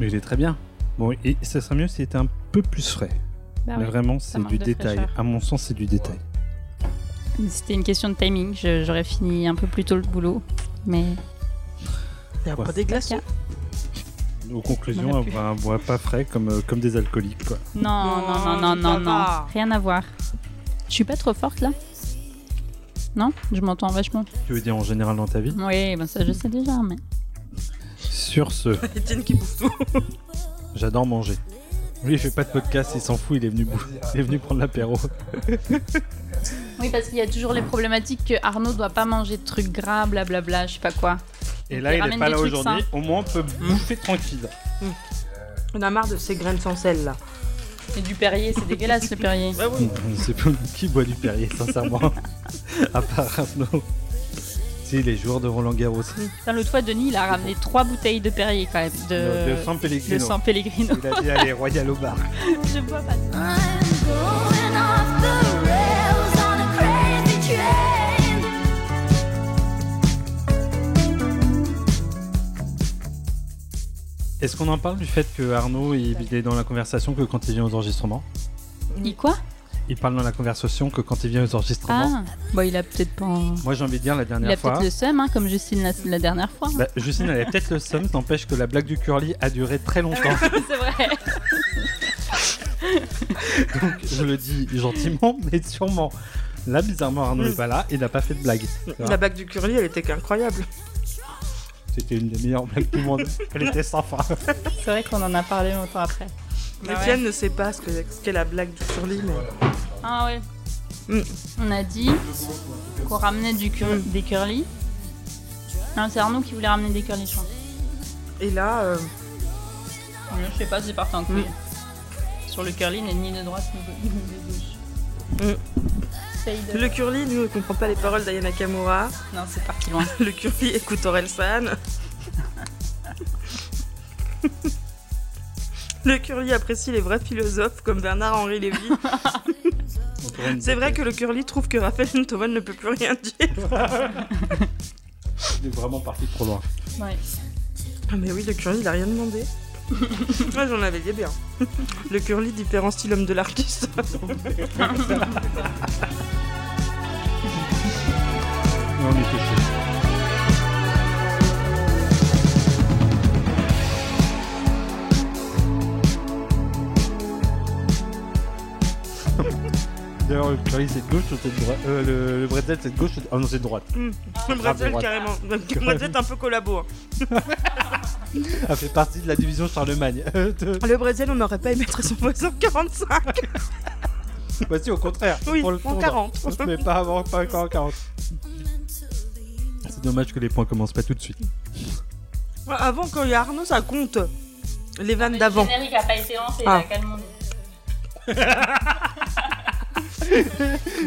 Mais il est très bien. Bon, et ça serait mieux s'il était un peu plus frais. Bah Mais vraiment, c'est du détail. fraîcheur. À mon sens, c'est du détail. C'était une question de timing. J'aurais fini un peu plus tôt le boulot. Mais Il y a Ouais. pas des glaçons. Aux conclusions, pu. un bois pas frais comme, euh, comme des alcooliques. Quoi. non, non, non, non, non, non. Rien à voir. Je suis pas trop forte là Non Je m'entends vachement. Tu veux dire en général dans ta vie? Oui, ben ça je sais déjà, mais. Sur ce, Étienne qui bouffe tout. j'adore manger. Lui, il fait pas de podcast, il s'en fout, il est venu, bou- il est venu prendre l'apéro. Oui, parce qu'il y a toujours les problématiques que Arnaud doit pas manger de trucs gras, blablabla, je sais pas quoi. Et là, il il est ramène pas des là trucs aujourd'hui. Au moins, on peut bouffer tranquille. On a marre de ces graines sans sel là. Et du Perrier, c'est dégueulasse le Perrier. Bah oui. C'est pas qui boit du Perrier, sincèrement. à part Arnaud. Si, les joueurs de Roland Garros. Putain, L'autre fois, Denis, il a ramené trois bouteilles de Perrier quand même. De, De San de Pellegrino. San Pellegrino. Il a dit, allez, Royal au bar. je bois pas. Est-ce qu'on en parle du fait que Arnaud, il, il est dans la conversation que quand il vient aux enregistrements? Il quoi? Il parle dans la conversation que quand il vient aux enregistrements. Ah, bon, il a peut-être pas. Moi, j'ai envie de dire la Il dernière a fois. peut-être le seum, hein, comme Justine la, la dernière fois. Bah, Justine, elle avait peut-être le somme, n'empêche que la blague du curly a duré très longtemps. c'est vrai. Donc, je le dis gentiment, mais sûrement. Là, bizarrement, Arnaud n'est pas là et n'a pas fait de blague. La bague du curly, elle était incroyable. C'était une des meilleures blagues du monde. Elle était sans fin. C'est vrai qu'on en a parlé longtemps après. Ah. Étienne ne sait pas ce que- ce qu'est la blague du curly, mais. Ah ouais. Mm. On a dit qu'on ramenait du cur- Mm. des curly. Non, c'est Arnaud qui voulait ramener des curly, je pense. Et là, euh, Je sais pas, c'est parti en couille. Sur le curly, n'est ni de droite ni de, ni de gauche. Mm. Le curly, nous, on comprend pas les paroles d'Ayana Kamura. Non, c'est parti loin. Le curly écoute Orelsan. Le curly apprécie les vrais philosophes comme Bernard-Henri Lévy. C'est vrai que le curly trouve que Raphaël Ntovan ne peut plus rien dire. Il est vraiment parti trop loin. Ouais. Ah mais oui, le curly, il a rien demandé. Moi, j'en avais dit bien. Le curly différencie l'homme de l'artiste. Mais on était chaud. Le c'est de gauche ou c'est de droite euh, le, le bretzel c'est de gauche ou... Oh non, c'est de droite. Le bretzel, droite. carrément. Le bretzel, un peu collabo. hein. Elle fait partie de la division Charlemagne. De- Le bretzel, on n'aurait pas aimé être son voisin 45. Voici au contraire. Oui, pour le en fondre. 40. Mais pas avant, pas encore en 40. C'est dommage que les points commencent pas tout de suite. Avant, quand il y a Arnaud, ça compte. Les vannes d'avant. générique a pas été lancé, Ah.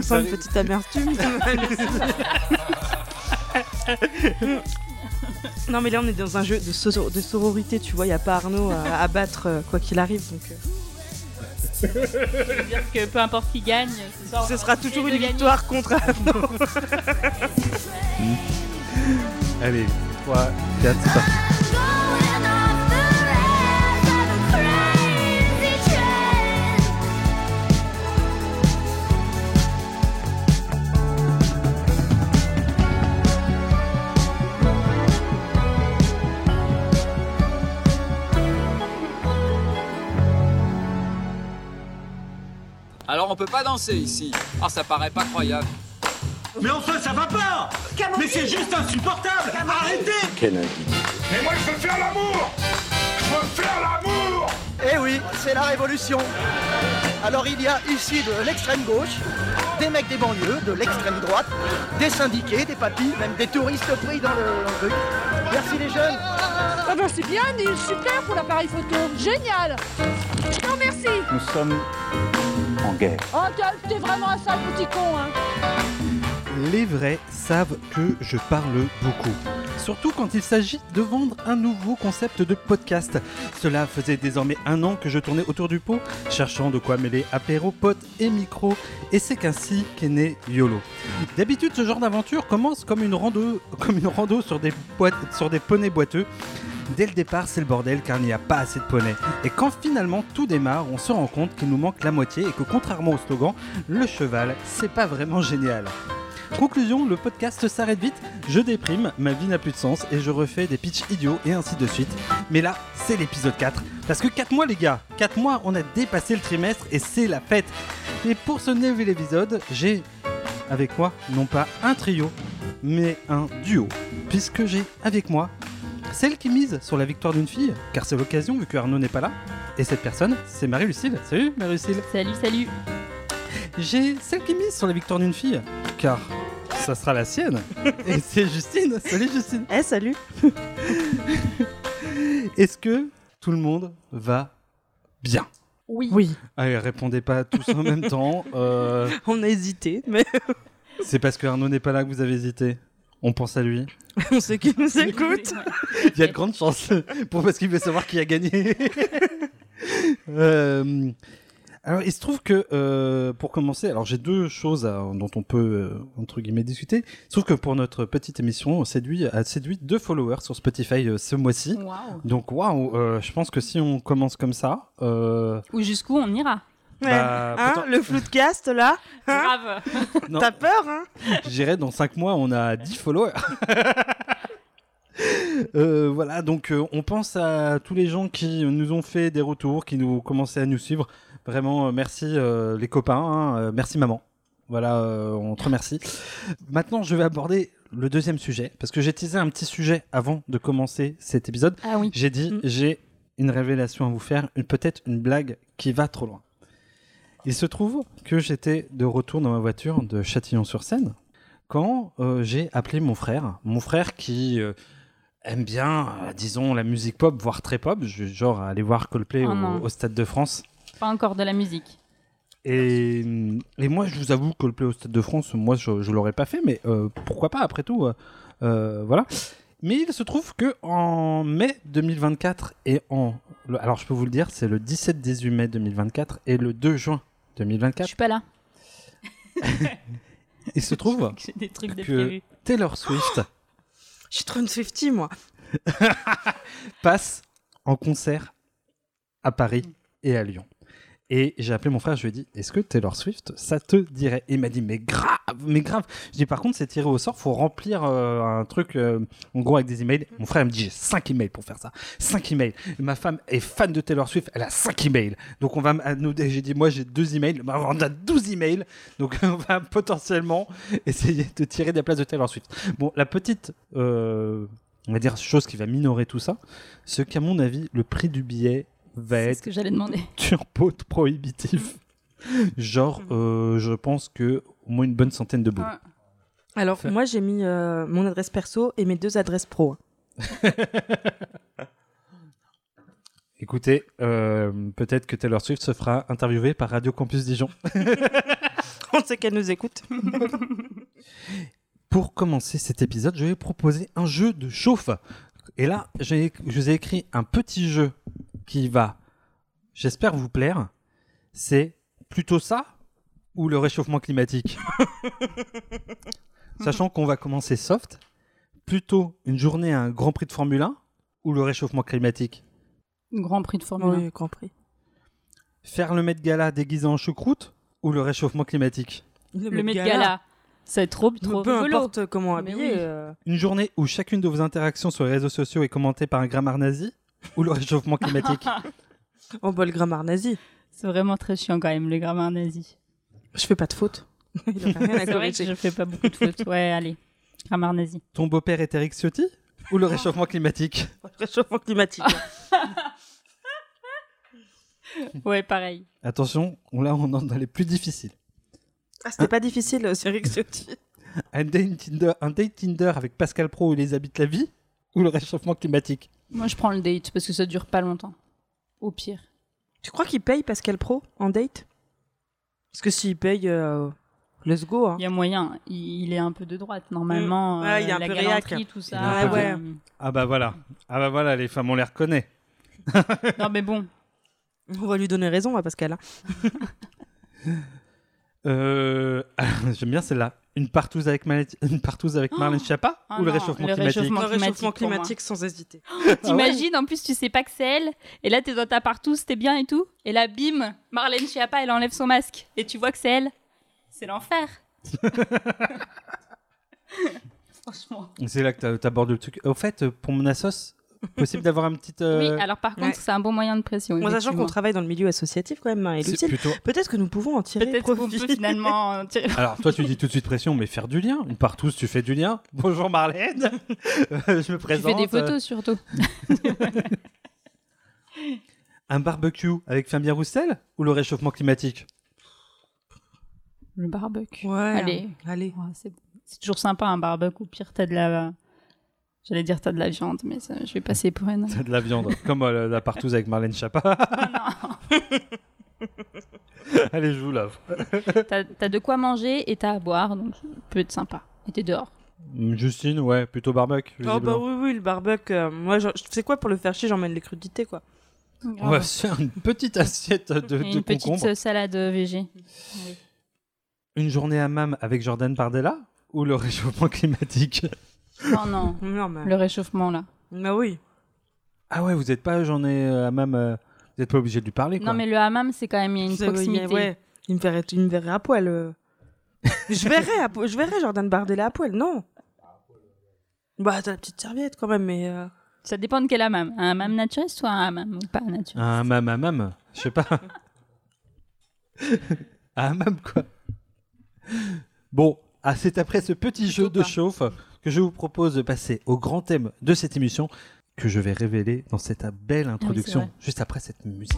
Sans une petite amertume. non, mais là, on est dans un jeu de, sororité, tu vois. Il n'y a pas Arnaud à, à battre, euh, quoi qu'il arrive. Donc, euh... dire que peu importe qui gagne, ce sera toujours une victoire contre Arnaud. Allez, 3, 4, 5. Alors on peut pas danser ici. Ah ça paraît pas croyable. Mais enfin, ça va pas Mais c'est juste insupportable Arrêtez Mais moi je veux faire l'amour Je veux faire l'amour Eh oui, c'est la révolution. Alors il y a ici de l'extrême gauche, des mecs des banlieues, de l'extrême droite, des syndiqués, des papis, même des touristes pris dans le, dans le truc. Merci les jeunes. Ah ben c'est bien, Neil, super pour l'appareil photo, génial Non merci Nous sommes en guerre. Oh t'es- t'es vraiment un sale petit con hein Les vrais savent que je parle beaucoup. Surtout quand il s'agit de vendre un nouveau concept de podcast. Cela faisait désormais un an que je tournais autour du pot, cherchant de quoi mêler apéro, potes et micro. Et c'est qu'ainsi qu'est né YOLO. D'habitude, ce genre d'aventure commence comme une rando, comme une rando sur des, boîtes, sur des poneys boiteux. Dès le départ, c'est le bordel car il n'y a pas assez de poneys. Et quand finalement tout démarre, on se rend compte qu'il nous manque la moitié et que contrairement au slogan, le cheval, c'est pas vraiment génial. Conclusion, le podcast s'arrête vite, je déprime, ma vie n'a plus de sens et je refais des pitchs idiots et ainsi de suite. Mais là, c'est l'épisode 4. Parce que 4 mois les gars, 4 mois on a dépassé le trimestre et c'est la fête. Et pour ce nouvel épisode, j'ai avec moi non pas un trio, mais un duo. Puisque j'ai avec moi celle qui mise sur la victoire d'une fille, car c'est l'occasion vu que Arnaud n'est pas là. Et cette personne, c'est Marie-Lucille. Salut Marie-Lucille. Salut, salut. J'ai celle qui mise sur la victoire d'une fille, car ça sera la sienne. Et c'est Justine. Salut Justine. Eh, salut Est-ce que tout le monde va bien? Oui. Oui, Allez, répondez pas tous en même temps. Euh, on a hésité, mais c'est parce que Arnaud n'est pas là que vous avez hésité? On pense à lui. on sait qui nous écoute. Il y a de grandes chances pour parce qu'il veut savoir qui a gagné. Euh, alors, il se trouve que euh, pour commencer, alors j'ai deux choses à- dont on peut euh, entre guillemets discuter. Il se trouve que pour notre petite émission, on séduit, a séduit deux followers sur Spotify euh, ce mois-ci. Donc waouh, je pense que si on commence comme ça, euh, Ou jusqu'où on ira Ouais. Bah, Hein, pourtant- le floodcast là, hein Grave. T'as peur hein je dirais dans 5 mois, on a 10 followers. Euh, voilà, donc euh, on pense à tous les gens qui nous ont fait des retours, qui nous commençaient à nous suivre. Vraiment, euh, merci euh, les copains, hein, euh, merci maman. Voilà, euh, on te remercie. Maintenant, je vais aborder le deuxième sujet, parce que j'ai teasé un petit sujet avant de commencer cet épisode. Ah oui. J'ai dit, Mm. j'ai une révélation à vous faire, peut-être une blague qui va trop loin. Il se trouve que j'étais de retour dans ma voiture de Châtillon-sur-Seine quand euh, j'ai appelé mon frère, mon frère qui euh, aime bien, euh, disons, la musique pop, voire très pop, genre aller voir Coldplay Oh au, Stade de France. Pas encore de la musique. Et, et moi, je vous avoue, Coldplay au Stade de France, moi, je, je l'aurais pas fait, mais pourquoi pas, après tout, voilà. Mais il se trouve que en mai 2024 et en... alors, je peux vous le dire, c'est le 17-18 mai 2024 et le 2 juin Je 2024, suis pas là. il se trouve des trucs de que. Taylor Swift Je suis trop une Swiftie moi. passe en concert à Paris et à Lyon. Et j'ai appelé mon frère, je lui ai dit, est-ce que Taylor Swift, ça te dirait? Il m'a dit, mais grave, mais grave. Je dis, par contre, c'est tiré au sort, faut remplir euh, un truc, euh, en gros, avec des emails. Mon frère me dit, j'ai 5 emails pour faire ça. 5 emails. Ma femme est fan de Taylor Swift, elle a 5 emails. Donc on va, j'ai dit, moi j'ai 2 emails, on a 12 emails. Donc on va potentiellement essayer de tirer des places de Taylor Swift. Bon, la petite, euh, on va dire, chose qui va minorer tout ça, c'est qu'à mon avis, le prix du billet va C'est être ce que j'allais demander. turbo prohibitif. Genre, euh, je pense que au moins une bonne centaine de boules. Ouais. Alors Faire- moi j'ai mis euh, mon adresse perso et mes deux adresses pro. hein. Écoutez, euh, peut-être que Taylor Swift se fera interviewer par Radio Campus Dijon. On sait qu'elle nous écoute. Pour commencer cet épisode, je vais proposer un jeu de chauffe. Et là, je vous ai écrit un petit jeu qui va, j'espère, vous plaire. C'est plutôt ça ou le réchauffement climatique? Sachant qu'on va commencer soft, plutôt une journée à un Grand Prix de Formule 1 ou le réchauffement climatique? Grand prix de Formule 1. Oui, compris. Faire le Met Gala déguisé en choucroute ou le réchauffement climatique? Le Met Gala. C'est trop, trop Peu rigolo. importe comment habiller. oui. euh, Une journée où chacune de vos interactions sur les réseaux sociaux est commentée par un grammaire nazi ou le réchauffement climatique Oh bah le grammaire nazi. C'est vraiment très chiant quand même, le grammaire nazi. Je fais pas de faute. C'est vrai que je fais pas beaucoup de fautes. Ouais, allez. Grammaire nazi. Ton beau-père est Eric Ciotti ou le réchauffement climatique? Réchauffement climatique. Ouais, pareil. Attention, là on entre dans les plus difficiles. Ah, c'était pas difficile, euh, Cyril Ciotti. Un date Tinder, un date Tinder avec Pascal Pro où les habite la vie ou le réchauffement climatique? Moi, je prends le date parce que ça dure pas longtemps. Au pire. Tu crois qu'il paye Pascal Pro en date? Parce que s'il paye, euh, let's go. Hein. Il y a moyen. Il, il est un peu de droite, normalement. Mm. Ouais, il est euh, un la peu réac. galanterie, tout Il est ça. un peu euh, Ah bah voilà, ah bah voilà, les femmes on les reconnaît. Non, mais bon. On va lui donner raison à Pascal. hein. Euh, J'aime bien celle-là. Une partouze avec, Mal- une partouze avec Marlène Schiappa Ah ou le réchauffement le climatique? réchauffement Le réchauffement climatique sans hésiter. T'imagines, en plus, tu sais pas que c'est elle, et là, t'es dans ta partouze, t'es bien et tout, et là, bim, Marlène Schiappa, elle enlève son masque, et tu vois que c'est elle. C'est l'enfer. Franchement. C'est là que t'a- t'abordes le truc. Au fait, pour mon assos, possible d'avoir un petit. euh, Oui, alors par contre, ouais. c'est un bon moyen de pression. Moi, sachant qu'on travaille dans le milieu associatif quand même, hein, et c'est Lucille, plutôt. peut-être que nous pouvons en tirer Peut-être profit. peut finalement euh, tirer- Alors, toi, tu dis tout de suite pression, mais faire du lien. Une partouze, tu fais du lien. Bonjour Marlène. Je me Tu présente. fais des photos surtout. Un barbecue avec Fabien Roussel ou le réchauffement climatique Le barbecue. Ouais, Allez. allez. Ouais, c'est c'est toujours sympa un barbecue. Au pire, t'as de la. J'allais dire t'as de la viande, mais ça, je vais passer pour une. T'as de la viande, comme euh, la partouze avec Marlène Schiappa. Allez, je vous l'offre. T'as t'as de quoi manger et t'as à boire, donc ça peut être sympa. Et t'es dehors. Justine, ouais, plutôt barbecue. Oh bah oui, oui, le barbecue. euh, moi, je sais quoi, pour le faire chier, j'emmène les crudités, quoi. On va se faire une petite assiette de, Et de une petite concombre. salade végé. Une journée à Mam avec Jordan Bardella ou le réchauffement climatique? Non, non. Non, mais... Le réchauffement là. Bah oui. Ah ouais, vous n'êtes pas journée à Mam, euh, vous n'êtes pas obligé de lui parler quoi. Non, mais le hammam, c'est quand même il y a une oui, proximité. ouais, il me verrait, il me verrait à poil. euh. je verrais, à po- je verrais Jordan Bardella à poil, non. Bah, t'as la petite serviette quand même, mais. euh, Ça dépend de quel hammam. Un hammam naturiste ou un hammam ou pas naturiste Un Mam à Mam, je sais pas. un Mam quoi. Bon, ah, c'est après ce petit jeu de chauffe que je vous propose de passer au grand thème de cette émission que je vais révéler dans cette belle introduction vrai. juste après cette musique.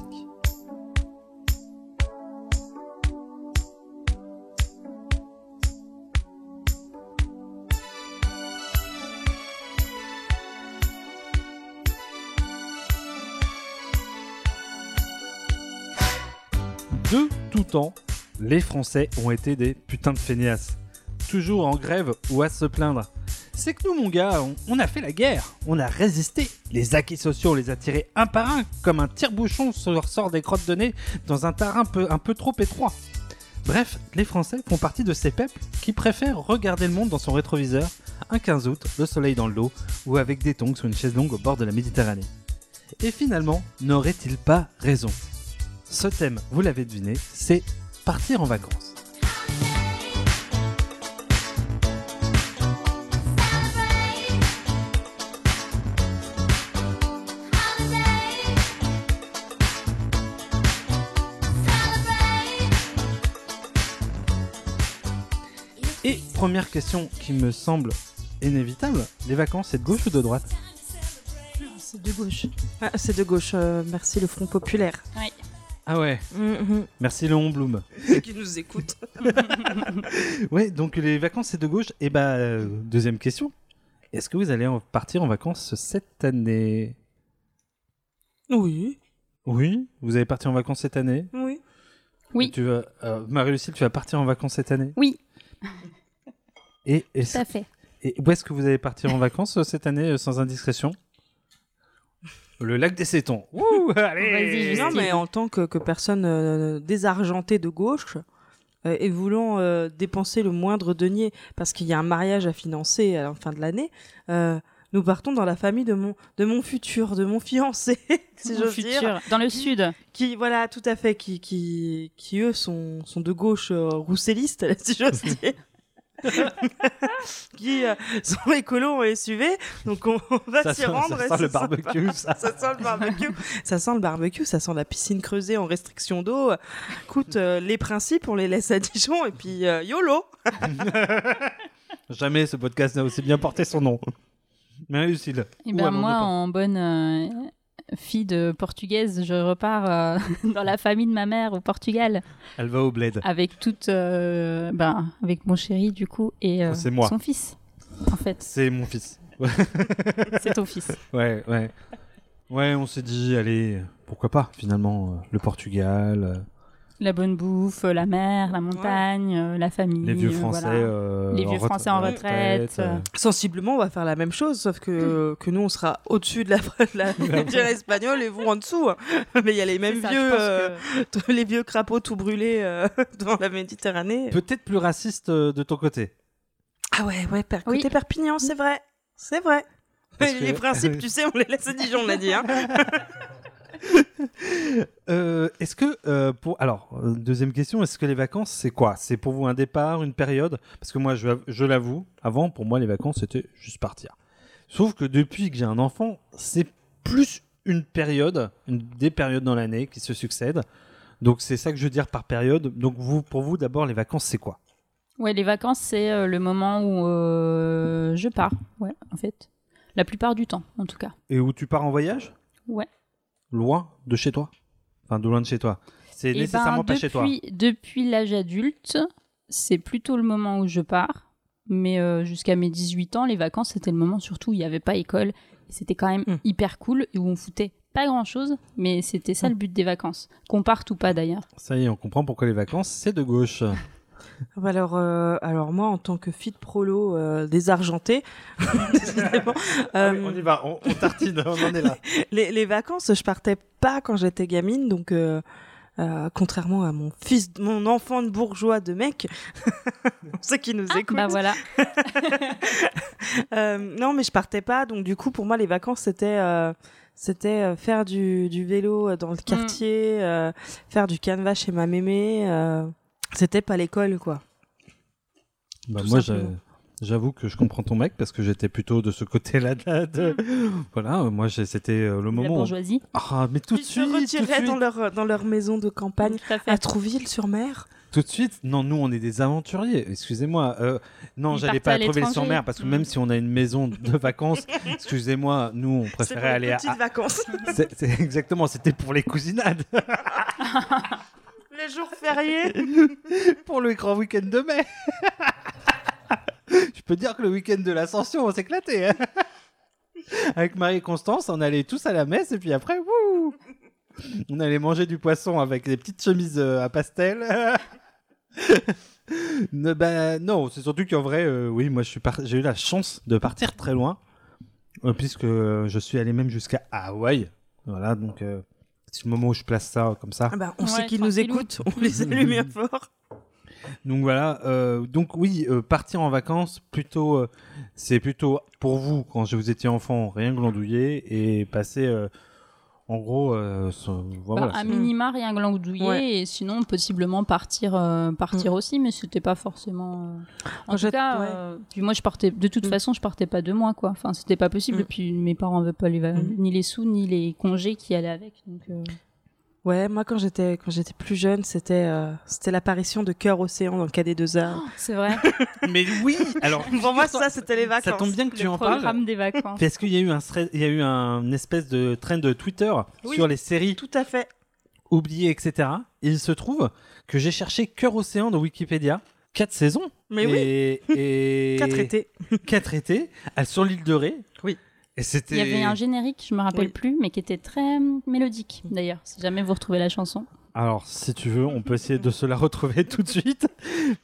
De tout temps, les Français ont été des putains de feignasses. Toujours en grève ou à se plaindre. C'est que nous, mon gars, on, a fait la guerre, on a résisté. Les acquis sociaux, les a tirés un par un, comme un tire-bouchon se ressort des crottes de nez dans un terrain un peu trop étroit. Bref, les Français font partie de ces peuples qui préfèrent regarder le monde dans son rétroviseur, un 15 août, le soleil dans le dos, ou avec des tongs sur une chaise longue au bord de la Méditerranée. Et finalement, n'aurait-il pas raison? Ce thème, vous l'avez deviné, c'est partir en vacances. Première question qui me semble inévitable, les vacances, c'est de gauche ou de droite C'est de gauche. Ah, c'est de gauche, euh, merci le Front Populaire. Oui. Ah ouais, Mhm. merci Léon Blum. Ceux qui nous écoutent. Ouais, donc les vacances, c'est de gauche. Et bah, euh, deuxième question. Est-ce que vous allez en partir en vacances cette année Oui, Oui, vous allez partir en vacances cette année oui. Oui. Tu vas, euh, Marie-Lucille, tu vas partir en vacances cette année Oui, Et, et, tout à fait. et où est-ce que vous allez partir en vacances euh, cette année, euh, sans indiscrétion? Le lac des Sétons. Ouh, allez. Non, mais en tant que, que personne euh, désargentée de gauche euh, et voulant euh, dépenser le moindre denier parce qu'il y a un mariage à financer à la fin de l'année, euh, nous partons dans la famille de mon, de mon futur, de mon fiancé, si Mon j'ose futur. dire. Dans le sud. Qui, voilà, tout à fait, qui, qui, qui eux sont, sont de gauche euh, roussellistes, si j'ose dire. qui euh, sont écolos en SUV, donc on, on va s'y rendre. ça sent le barbecue, ça. ça sent le barbecue. ça sent le barbecue, ça sent la piscine creusée en restriction d'eau. Écoute, euh, les principes, on les laisse à Dijon et puis euh, YOLO Jamais ce podcast n'a aussi bien porté son nom. Marie-Lucille. Et où ben moi, en bonne euh, fille de portugaise, je repars euh, dans la famille de ma mère au Portugal Elle va au bled. avec toute, euh, ben, avec mon chéri du coup et euh, moi. son fils. En fait, C'est mon fils. c'est ton fils. Ouais, ouais. Ouais, on s'est dit, allez, pourquoi pas, finalement, euh, le Portugal, La bonne bouffe, la mer, la montagne, euh, la famille. les vieux euh, français. voilà. euh, Les vieux ret- Français en retraite, euh, Sensiblement, on va faire la même chose, sauf que, que nous, on sera au-dessus de la, de la frontière espagnole et vous en dessous. hein. Mais il y a les mêmes ça, vieux, euh, les vieux crapauds tout brûlés euh, dans la Méditerranée. Peut-être plus raciste euh, de ton côté. Ah ouais, ouais, per- Oui. côté Perpignan, c'est vrai. C'est vrai. Les principes, tu sais, on les laisse à Dijon, on l'a dit. Hein. Euh, est-ce que euh, pour alors deuxième question, est-ce que les vacances c'est quoi? C'est pour vous un départ, une période? Parce que moi je, je l'avoue, avant pour moi les vacances c'était juste partir. Sauf que depuis que j'ai un enfant, c'est plus une période, une, des périodes dans l'année qui se succèdent. Donc c'est ça que je veux dire par période. Donc vous pour vous d'abord les vacances c'est quoi? Ouais, les vacances, c'est euh, le moment où je pars. Ouais, en fait. La plupart du temps, en tout cas. Et où tu pars en voyage? Ouais. Loin de chez toi Enfin de loin de chez toi. C'est Eh ben, nécessairement pas chez toi. depuis, l'âge adulte, c'est plutôt le moment où je pars. Mais euh, jusqu'à mes 18 ans, les vacances, c'était le moment surtout où il n'y avait pas école. C'était quand même Mm. hyper cool et où on foutait pas grand chose, mais c'était ça le but des vacances. Qu'on parte ou pas d'ailleurs. Ça y est, on comprend pourquoi les vacances c'est de gauche. Ah bah alors, euh, alors moi, en tant que fit prolo euh, désargenté, décidément, Ah euh, on y va, on, on tartine, on en est là. les, les vacances, je partais pas quand j'étais gamine, donc euh, euh, contrairement à mon fils, mon enfant de bourgeois de mec, ceux qui nous écoutent. Bah voilà. Euh, non, mais je partais pas, donc du coup, pour moi, les vacances, c'était euh, c'était faire du, du vélo dans le quartier, euh, faire du canevas chez ma mémé. C'était pas l'école, quoi. Bah, Tout moi, j'avoue que je comprends ton mec parce que j'étais plutôt de ce côté-là. De, Voilà, moi, c'était euh, le La moment. où- bourgeoisie. Ah, mais tout de Ils se suite, tout de retiraient suite, dans leur, dans leur maison de campagne à Trouville-sur-Mer. tout de suite. Non, nous, on est des aventuriers. Excusez-moi. Euh, non, Ils j'allais pas à à Trouville-sur-Mer parce que Mm. même si on a une maison de vacances, excusez-moi, nous, on préférait aller à. petites vacances. C'est- exactement, c'était pour les cousinades, les jours fériés. pour le grand week-end de mai. Je peux dire que le week-end de l'ascension, on s'éclatait. hein. avec Marie et Constance, on allait tous à la messe et puis après, on allait manger du poisson avec des petites chemises euh, à pastel. Ne- bah, non, c'est surtout qu'en vrai, euh, oui, moi j'ai eu la chance de partir très loin, euh, puisque je suis allé même jusqu'à Hawaï. Voilà, donc c'est le moment où je place ça comme ça. Ah bah, on Ouais, sait qu'ils nous écoutent, on les allume bien fort. Donc voilà, euh, donc oui, euh, partir en vacances, plutôt, euh, c'est plutôt pour vous, quand je vous étiez enfant, rien glandouiller et passer, euh, en gros, euh, Bah, à minima, rien glandouiller. Ouais. Et sinon, possiblement partir, euh, partir aussi, mais c'était pas forcément. euh, En tout cas, ouais. euh, puis moi, je partais. De toute Mm. façon, je partais pas deux mois, quoi. Enfin, c'était pas possible. Mm. Puis mes parents n'avaient pas les Mm. ni les sous ni les congés qui allaient avec. Donc, euh, Ouais, moi quand j'étais quand j'étais plus jeune, c'était euh, c'était l'apparition de Cœur Océan dans le KD2A. c'est vrai. Mais oui, alors Pour moi, ça c'était les vacances. ça tombe bien que tu le en parles. programme des vacances. Parce qu'il y a eu un, il y a eu un une espèce de trend de Twitter Oui. sur les séries Tout à fait. oubliées, etc. Et il se trouve que j'ai cherché Cœur Océan dans Wikipédia, quatre saisons. Mais oui. et, et Quatre étés. quatre étés, à- sur l'île de Ré. Oui. Et c'était. Il y avait un générique, je me rappelle Oui. plus, mais qui était très mélodique. D'ailleurs, si jamais vous retrouvez la chanson. Alors, si tu veux, on peut essayer de se la retrouver tout de suite.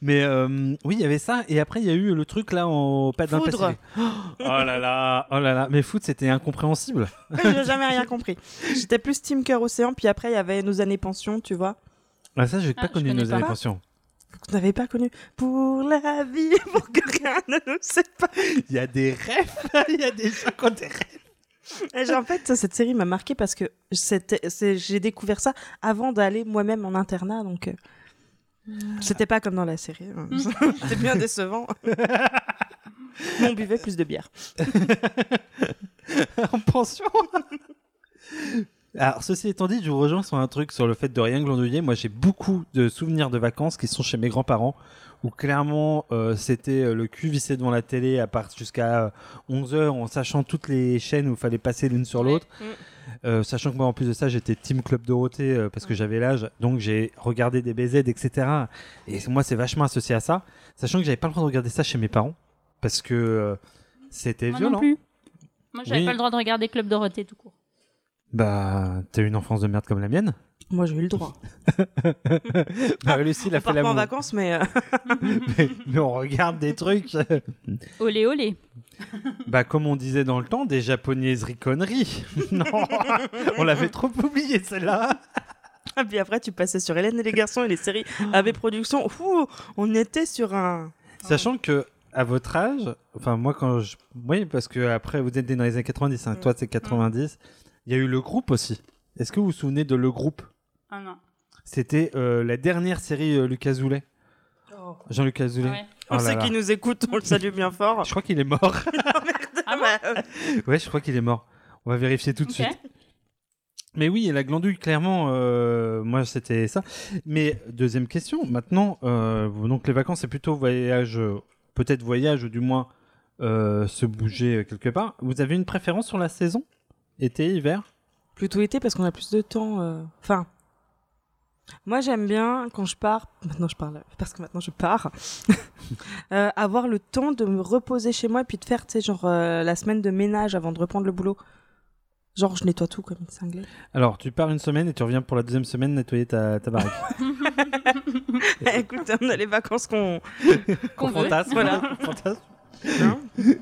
Mais euh, oui, il y avait ça. Et après, il y a eu le truc là en pas d'un Foudre. Oh là là, oh là là. Mais foot, c'était incompréhensible. J'ai jamais rien compris. J'étais plus Team Cœur Océan, puis après il y avait nos années pension, tu vois. Ah, ça, j'ai Ah, pas je connu nos pas. années pension. Vous n'avez pas connu Pour la vie, pour que rien ne nous sépare. Il y a des rêves. Il y a des gens qui ont des rêves. Et en fait, ça, cette série m'a marqué parce que j'ai découvert ça avant d'aller moi-même en internat, donc euh, c'était pas comme dans la série. hein. C'était bien décevant. Mais on buvait plus de bière. en pension. Alors, ceci étant dit, je vous rejoins sur un truc sur le fait de rien glandouiller. Moi, j'ai beaucoup de souvenirs de vacances qui sont chez mes grands-parents, où clairement, euh, c'était euh, le cul vissé devant la télé à part jusqu'à 11h, en sachant toutes les chaînes où il fallait passer l'une sur l'autre. Euh, sachant que moi, en plus de ça, j'étais Team Club Dorothée euh, parce que j'avais l'âge, donc j'ai regardé des BZ, etc. Et moi, c'est vachement associé à ça. Sachant que j'avais pas le droit de regarder ça chez mes parents parce que euh, c'était violent. non plus. Moi, j'avais Oui. pas le droit de regarder Club Dorothée tout court. Bah, t'as eu une enfance de merde comme la mienne. Moi, j'ai eu le droit. Bah, Lucie, il a On fait part pas en vacances, mais euh, mais, mais on regarde des trucs. Olé, olé. bah, comme on disait dans le temps, des japonaiseries conneries. non, on l'avait trop oublié celle-là. Et puis après, tu passais sur Hélène et les garçons et les séries AB Productions. Ouh, on était sur un. Sachant que à votre âge, enfin moi quand je... Oui, parce que après vous êtes dans les années 90, hein, toi c'est 90, il y a eu le groupe aussi. Est-ce que vous vous souvenez de le groupe? Ah non. C'était euh, la dernière série euh, Lucas Zoulet. Jean-Luc Azoulay. Ouais. On Oh sait qu'il nous écoute, on le salue bien fort. Je crois qu'il est mort. Ah euh, ouais, je crois qu'il est mort. On va vérifier tout de suite. Mais oui, et la glandouille, clairement, euh, moi c'était ça. Mais deuxième question, maintenant, euh, donc les vacances, c'est plutôt voyage, peut-être voyage, ou du moins euh, se bouger quelque part. Vous avez une préférence sur la saison? Été, hiver? Plutôt été parce qu'on a plus de temps. euh, Enfin, moi j'aime bien quand je pars. Maintenant je parle parce que maintenant je pars. euh, avoir le temps de me reposer chez moi et puis de faire, tu sais, genre euh, la semaine de ménage avant de reprendre le boulot. Genre je nettoie tout comme une cinglée. Alors, tu pars une semaine et tu reviens pour la deuxième semaine nettoyer ta, ta baraque. Écoute, on a les vacances qu'on. Qu'on veut. fantasme, Voilà. fantasme.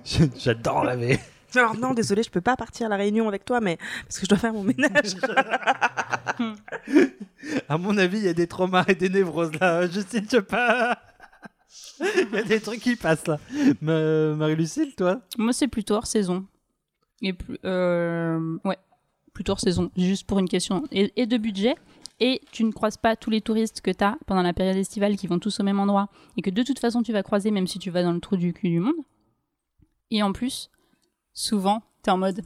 J'adore laver. Alors non, désolé, je peux pas partir à la réunion avec toi, mais parce que je dois faire mon ménage. À mon avis, il y a des traumas et des névroses là. Justine, je sais pas. Il y a des trucs qui passent là. Ma- Marie-Lucille, toi? Moi, c'est plutôt hors saison. Et plus, euh, ouais, plutôt hors saison, juste pour une question et, et de budget? Et tu ne croises pas tous les touristes que tu as pendant la période estivale qui vont tous au même endroit et que de toute façon tu vas croiser même si tu vas dans le trou du cul du monde? Et en plus, souvent, tu es en mode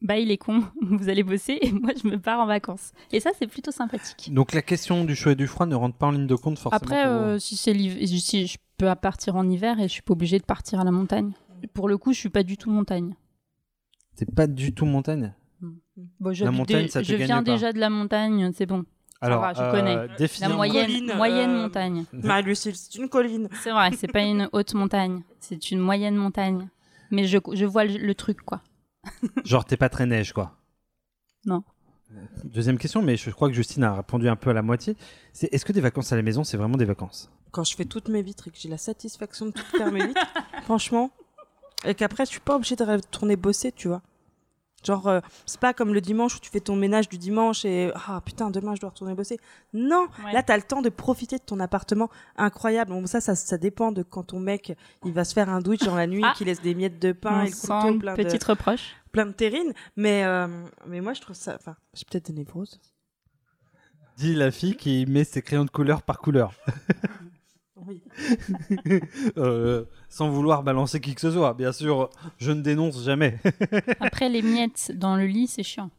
bah il est con, vous allez bosser et moi je me pars en vacances. Et ça, c'est plutôt sympathique. Donc la question du chaud et du froid ne rentre pas en ligne de compte forcément. Après, pour euh, si c'est si je peux partir en hiver et je suis pas obligée de partir à la montagne. Pour le coup, je suis pas du tout montagne. C'est pas du tout montagne. Bon, j'habite montagne, dé- ça te je gagne viens pas. déjà de la montagne, c'est bon. Alors, va, je euh, connais. définir- La moyenne, colline, moyenne euh, montagne. Marie-Lucille, c'est une colline. C'est vrai, c'est pas une haute montagne, c'est une moyenne montagne. Mais je, je vois le, le truc, quoi. Genre, t'es pas très neige, quoi. Non. Deuxième question, mais je crois que Justine a répondu un peu à la moitié. C'est est-ce que des vacances à la maison, c'est vraiment des vacances? Quand je fais toutes mes vitres et que j'ai la satisfaction de tout faire mes vitres, franchement, et qu'après je suis pas obligée de retourner bosser, tu vois. Genre, euh, c'est pas comme le dimanche où tu fais ton ménage du dimanche et ah putain, demain je dois retourner bosser. Non, Ouais. là t'as le temps de profiter de ton appartement incroyable. Bon, ça, ça, ça dépend de quand ton mec il va se faire un douche dans la nuit, Ah. qui laisse des miettes de pain et le couteau plein petite de, reproche. plein de terrine. Mais, euh, mais moi je trouve ça. Enfin, j'ai peut-être des névroses. Dit la fille qui met ses crayons de couleur par couleur. Oui. Euh, sans vouloir balancer qui que ce soit. Bien sûr, je ne dénonce jamais. Après, les miettes dans le lit, c'est chiant.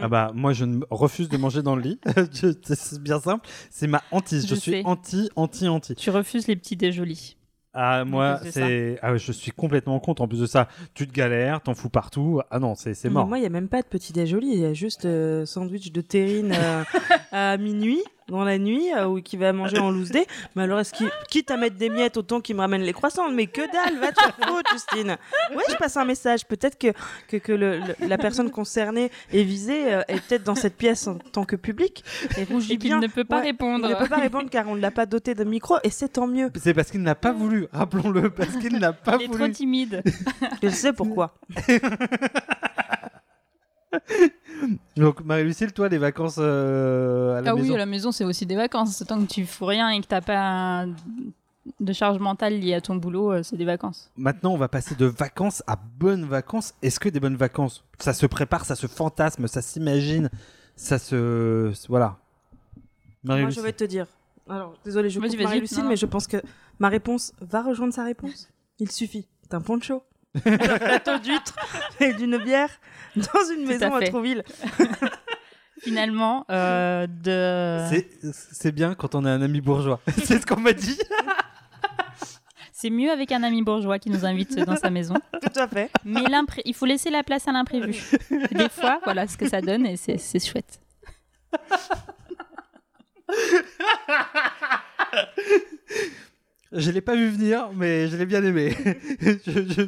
Ah bah moi je ne- refuse de manger dans le lit. C'est bien simple. C'est ma hantise. Je, Je suis sais. anti anti anti. Tu refuses les petits déjolis. Ah moi c'est ah, je suis complètement contre. En plus de ça, tu te galères, t'en fous partout. Ah non c'est Mais mort. Moi, il n'y a même pas de petit déjeuner, il y a juste euh, sandwich de terrine euh, à minuit, dans la nuit, euh, ou qui va manger en loose day. Mais alors, est-ce qu'il, quitte à mettre des miettes, autant qu'il me ramène les croissants? Mais que dalle, va te faire foutre, Justine Ouais, je passe un message. Peut-être que, que, que le- le- la personne concernée et visée euh, est peut-être dans cette pièce en tant que public et rougit Et bien. ne peut pas Ouais, répondre. Il ne peut pas répondre car on ne l'a pas doté de micro et c'est tant mieux. C'est parce qu'il n'a pas voulu. Rappelons-le parce qu'il n'a pas Il est trop voulu. timide. Je sais pourquoi. Donc Marie-Lucille, toi les vacances euh, à la Ah oui, maison. à la maison, c'est aussi des vacances. Tant que tu fous rien et que t'as pas de charge mentale liée à ton boulot, euh, c'est des vacances. Maintenant, on va passer de vacances à bonnes vacances. Est-ce que des bonnes vacances, ça se prépare, ça se fantasme, ça s'imagine, ça se voilà. Moi, je vais te dire. Alors, désolé, je coupe. Marie-Lucille, mais je pense que ma réponse va rejoindre sa réponse. Il suffit d'un poncho, d'un plateau d'huîtres et d'une bière dans une maison à fait. Trouville. Finalement, euh, de... C'est- C'est bien quand on a un ami bourgeois. C'est ce qu'on m'a dit. c'est mieux avec un ami bourgeois qui nous invite dans sa maison. Tout à fait. Mais il faut laisser la place à l'imprévu. Des fois, voilà ce que ça donne et c'est c'est chouette. Je l'ai pas vu venir, mais je l'ai bien aimé. Je- je-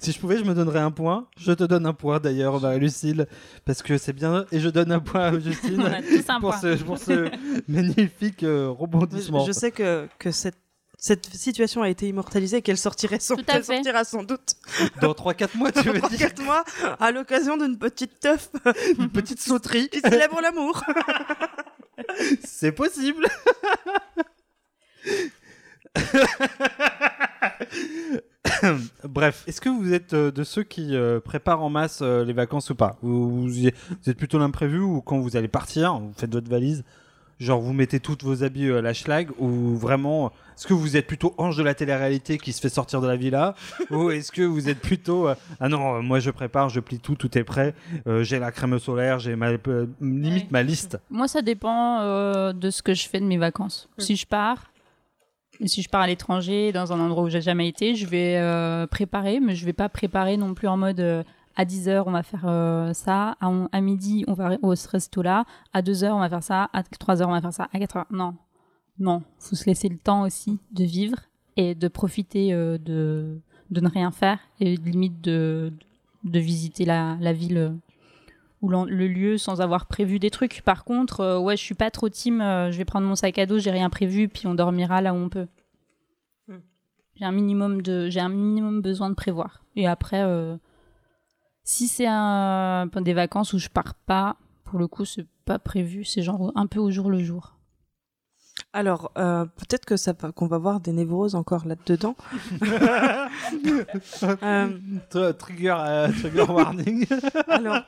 si je pouvais, je me donnerais un point. Je te donne un point d'ailleurs, Marie-Lucille, parce que c'est bien. Et je donne un point à Justine pour, point. ce, pour ce magnifique euh, rebondissement. Je, je sais que, que cette, cette situation a été immortalisée et qu'elle sortirait sans, sortira sans doute Dans 3-4 mois, tu veux dans dire 4 mois à l'occasion d'une petite teuf une petite sauterie. qui célèbre l'amour. C'est possible. Bref, est-ce que vous êtes euh, de ceux qui euh, préparent en masse euh, les vacances ou pas? Vous, vous êtes plutôt l'imprévu ou quand vous allez partir, vous faites votre valise, genre vous mettez tous vos habits euh, à la schlag ou vraiment, est-ce que vous êtes plutôt ange de la télé-réalité qui se fait sortir de la villa ou est-ce que vous êtes plutôt, euh, ah non, euh, moi je prépare, je plie tout, tout est prêt, euh, j'ai la crème solaire, j'ai ma, euh, limite ma liste? Moi, ça dépend euh, de ce que je fais de mes vacances. Si je pars, si je pars à l'étranger, dans un endroit où j'ai jamais été, je vais euh, préparer, mais je vais pas préparer non plus en mode euh, à 10h on va faire euh, ça, à, midi on va au ce resto-là, à 2h on va faire ça, à 3h on va faire ça, à 4h. Non, non, faut se laisser le temps aussi de vivre et de profiter de, ne rien faire et limite de, visiter la, ville ou le lieu sans avoir prévu des trucs. Par contre, euh, ouais, je suis pas trop team. euh, je vais prendre mon sac à dos, j'ai rien prévu, puis on dormira là où on peut. Hmm. J'ai un minimum de, j'ai un minimum besoin de prévoir. Et après, euh, si c'est un, des vacances où je pars pas, pour le coup, c'est pas prévu. C'est genre un peu au jour le jour. Alors, euh, peut-être que ça va- qu'on va voir des névroses encore là-dedans. Euh, Trigger, euh, trigger warning. Alors,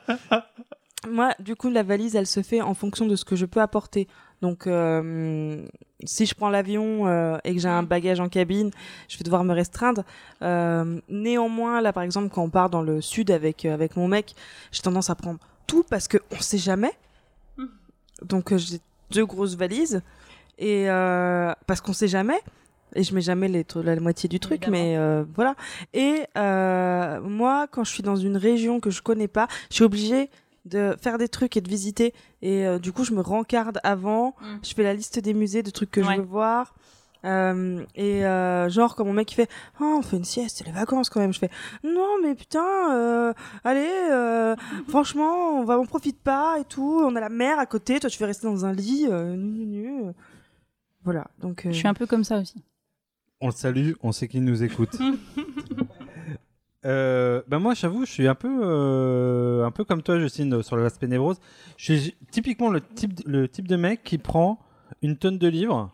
moi, du coup, la valise, elle se fait en fonction de ce que je peux apporter. Donc, euh, si je prends l'avion euh, et que j'ai un bagage en cabine, je vais devoir me restreindre. Euh, néanmoins, là, par exemple, quand on part dans le sud avec, euh, avec mon mec, j'ai tendance à prendre tout parce qu'on ne sait jamais. Donc, euh, j'ai deux grosses valises. Et euh, parce qu'on sait jamais. Et je mets jamais les, la moitié du truc, Évidemment. mais euh, voilà. Et euh, moi, quand je suis dans une région que je connais pas, je suis obligée de faire des trucs et de visiter. Et euh, du coup, je me rencarde avant. Mm. Je fais la liste des musées, de trucs que Ouais. je veux voir. Euh, et euh, genre, quand mon mec il fait Oh, on fait une sieste, c'est les vacances quand même. Je fais Non, mais putain, euh, allez, euh, franchement, on va, on profite pas et tout. On a la mer à côté. Toi, tu veux rester dans un lit. euh, nu, nu, nu. Voilà. Donc, euh, Je suis un peu comme ça aussi. On le salue, on sait qu'il nous écoute. Euh, ben moi, j'avoue, je suis un peu, euh, un peu comme toi, Justine, sur l'aspect névrose. Je suis typiquement le type, le type de mec qui prend une tonne de livres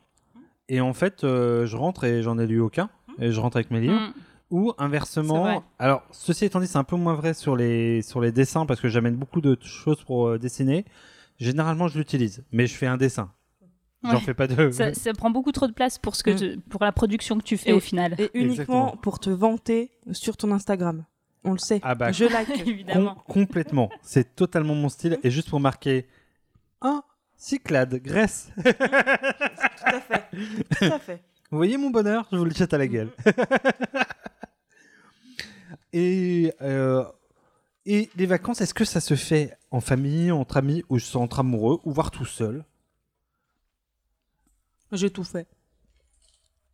et en fait, euh, je rentre et j'en ai lu aucun et je rentre avec mes livres. Mm. Ou inversement, alors ceci étant dit, c'est un peu moins vrai sur les, sur les dessins parce que j'amène beaucoup de choses pour euh, dessiner. Généralement, je l'utilise, mais je fais un dessin. J'en Ouais. fais pas deux. Ça, ça prend beaucoup trop de place pour ce que Mm. tu- pour la production que tu fais Et- au final. Et uniquement Exactement. pour te vanter sur ton Instagram. On le sait. Ah bah, je like. Évidemment. Com- complètement. C'est totalement mon style. Et juste pour marquer un Cyclade, Grèce. Tout à fait. Tout à fait. Vous voyez mon bonheur? Je vous le jette à la gueule. et, euh, et les vacances, est-ce que ça se fait en famille, entre amis, ou entre amoureux, ou voire tout seul? J'ai tout fait.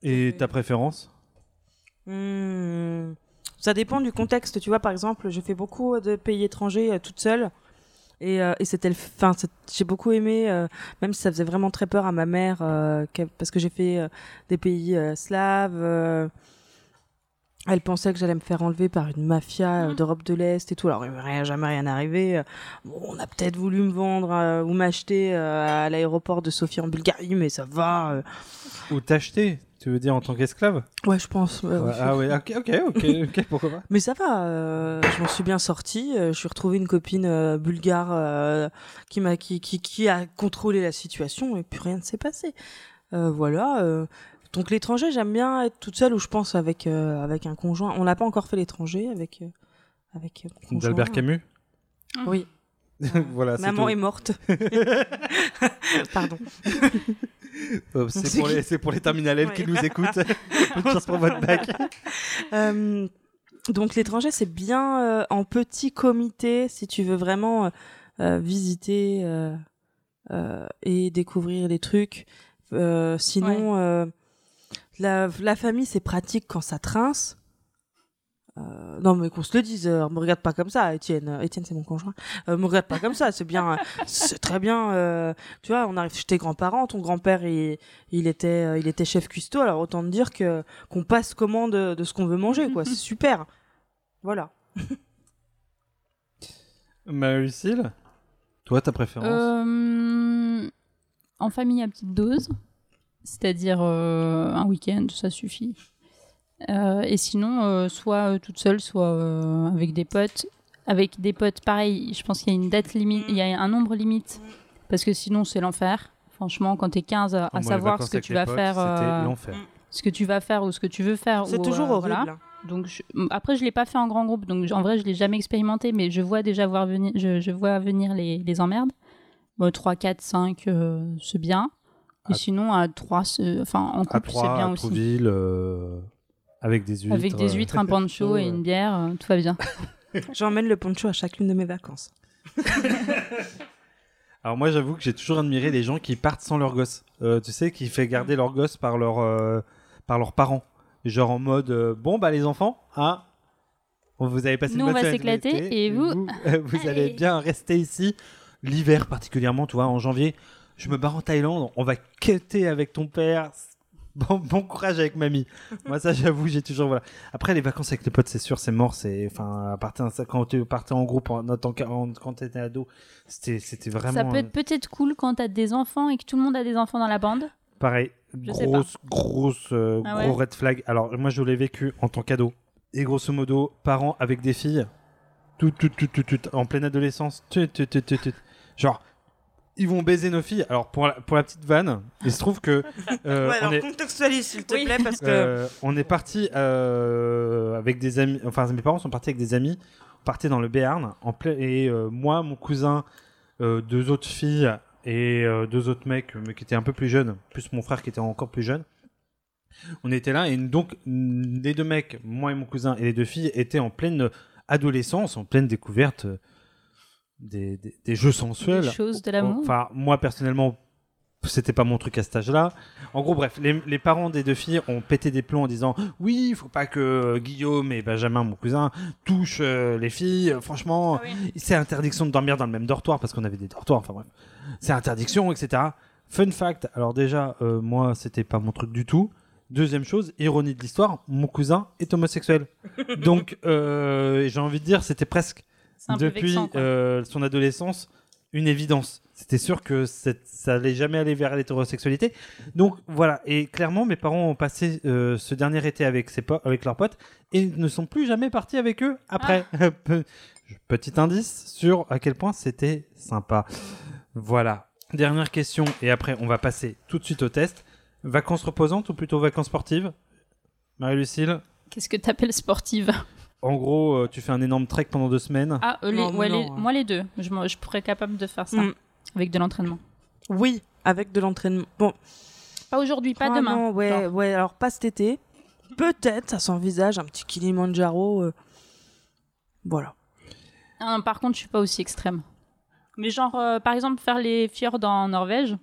Et ta préférence Hmm, Ça dépend du contexte. Tu vois, par exemple, j'ai fait beaucoup de pays étrangers euh, toute seule. Et, euh, et c'était le. C'est- j'ai beaucoup aimé, euh, même si ça faisait vraiment très peur à ma mère, parce que j'ai fait des pays slaves. Elle pensait que j'allais me faire enlever par une mafia euh, d'Europe de l'Est et tout. Alors, il m'est rien, jamais rien arrivé. Euh, Bon, on a peut-être voulu me vendre euh, ou m'acheter euh, à l'aéroport de Sofie en Bulgarie, mais ça va. euh. Ou t'acheter Tu veux dire en tant qu'esclave? Ouais, je pense. ouais, ouais. Ah ouais, ok, ok, ok, ok, pourquoi pas Mais ça va, euh, je m'en suis bien sortie. euh, je suis retrouvée une copine euh, bulgare euh, qui m'a qui, qui, qui a contrôlé la situation et puis rien ne s'est passé. Euh, voilà. Donc l'étranger, j'aime bien être toute seule ou je pense avec euh, avec un conjoint. On n'a pas encore fait l'étranger avec euh, avec euh. D'Albert Camus Oui. Voilà, c'est Maman est morte. Pardon. Euh, c'est pour, les- c'est pour les terminales qui nous écoutent. Bonne chance pour votre bac. Euh, donc l'étranger, c'est bien euh, en petit comité si tu veux vraiment visiter euh, euh, et découvrir des trucs. Euh, sinon, euh, la, la famille, c'est pratique quand ça trince. Euh, non mais qu'on se le dise, euh, me regarde pas comme ça, Étienne. Euh, Étienne c'est mon conjoint. Euh, me regarde pas comme ça, c'est bien, euh, c'est très bien. euh, tu vois, on arrive chez tes grands-parents, ton grand-père il, il était, il était chef cuistot, alors autant te dire que qu'on passe commande de, de ce qu'on veut manger, quoi. C'est super. Voilà. Marie-Lucille Toi, ta préférence? Euh, en famille à petite dose, c'est-à-dire euh, un week-end, ça suffit. Euh, et sinon, euh, soit euh, toute seule, soit euh, avec des potes. Avec des potes, pareil, je pense qu'il y a une date limite, il y a un nombre limite. Parce que sinon, c'est l'enfer. Franchement, quand t'es 15 à, savoir ce que tu vas potes, faire. Euh, ce que tu vas faire ou ce que tu veux faire. C'est ou, toujours euh, horrible. voilà. hein. Donc je- après je l'ai pas fait en grand groupe, donc en vrai je l'ai jamais expérimenté, mais je vois déjà voir venir, je, je vois venir les, les emmerdes. Bon, 3, 4, 5, euh, c'est bien. Et À- sinon à 3, enfin en couple c'est 3, bien à aussi. Trouville, euh, avec des huîtres. Avec des euh, huîtres, un pancho et une bière, euh, tout va bien. J'emmène le poncho à chacune de mes vacances. Alors moi j'avoue que j'ai toujours admiré les gens qui partent sans leur gosse. Euh, tu sais, qui fait garder leur gosse par, leur, euh, par leurs parents. Genre en mode, euh, bon bah les enfants, hein, vous avez passé Nous, une on bonne va semaine s'éclater, et vous Vous, Allez. bien rester ici. L'hiver particulièrement, tu vois, en janvier, je me barre en Thaïlande, on va quêter avec ton père. Bon, bon courage avec mamie. Moi, ça, j'avoue, j'ai toujours. Voilà. Après, les vacances avec les potes, c'est sûr, c'est mort. C'est, enfin, à partir quand tu partais en groupe, en, en, en- quand t'étais ado, c'était, c'était vraiment. Ça peut euh, être peut-être cool quand t'as des enfants et que tout le monde a des enfants dans la bande. Pareil, Je sais grosse, grosse, euh, Ah ouais gros red flag. Alors, moi, je l'ai vécu en tant qu'ado. Et grosso modo, parents avec des filles, tout, tout, tout, tout, tout, en pleine adolescence, tout, tout, tout, tout, tout. genre, ils vont baiser nos filles. Alors, pour la, pour la petite vanne, il se trouve que. euh, ouais, on alors est- contextualise s'il te Oui. plaît parce que euh, on est parti euh, avec des amis. Enfin, mes parents sont partis avec des amis. On partait dans le Béarn. En plein, et euh, moi, mon cousin, euh, deux autres filles et euh, deux autres mecs, mais qui étaient un peu plus jeunes, plus mon frère qui était encore plus jeune. On était là et donc les deux mecs, moi et mon cousin et les deux filles étaient en pleine adolescence, en pleine découverte euh, des, des- des jeux sensuels. Des choses de l'amour. Enfin, moi personnellement, c'était pas mon truc à cet âge-là. En gros, bref, les, les parents des deux filles ont pété des plombs en disant oui, il faut pas que Guillaume et Benjamin, mon cousin, touchent euh, les filles. Franchement, c'est interdiction de dormir dans le même dortoir parce qu'on avait des dortoirs. Enfin bref, c'est interdiction, etc. Fun fact. Alors déjà, euh, moi, c'était pas mon truc du tout. Deuxième chose, ironie de l'histoire, mon cousin est homosexuel. Donc, euh, j'ai envie de dire, c'était presque Peu depuis vexant, euh, son adolescence une évidence. C'était sûr que ça allait jamais aller vers l'hétérosexualité. Donc voilà, et clairement, mes parents ont passé euh, ce dernier été avec, ses po- avec leurs potes et ne sont plus jamais partis avec eux après. Ah. Pe- Petit indice sur à quel point c'était sympa. Voilà. Dernière question, et après on va passer tout de suite au test. Vacances reposantes ou plutôt vacances sportives? Marie-Lucille? Qu'est-ce que t'appelles sportive? En gros, euh, tu fais un énorme trek pendant deux semaines. Ah, euh, les- Non, ouais, non, les- moi les deux. Je, pourrais être capable de faire ça Mm. avec de l'entraînement. oui, avec de l'entraînement. Bon, Pas aujourd'hui, pas demain. Ouais, Genre. ouais, alors pas cet été. Peut-être, ça s'envisage un petit Kilimanjaro. euh, Voilà. Ah non, par contre, je suis pas aussi extrême. Mais genre, euh, par exemple, faire les fjords en Norvège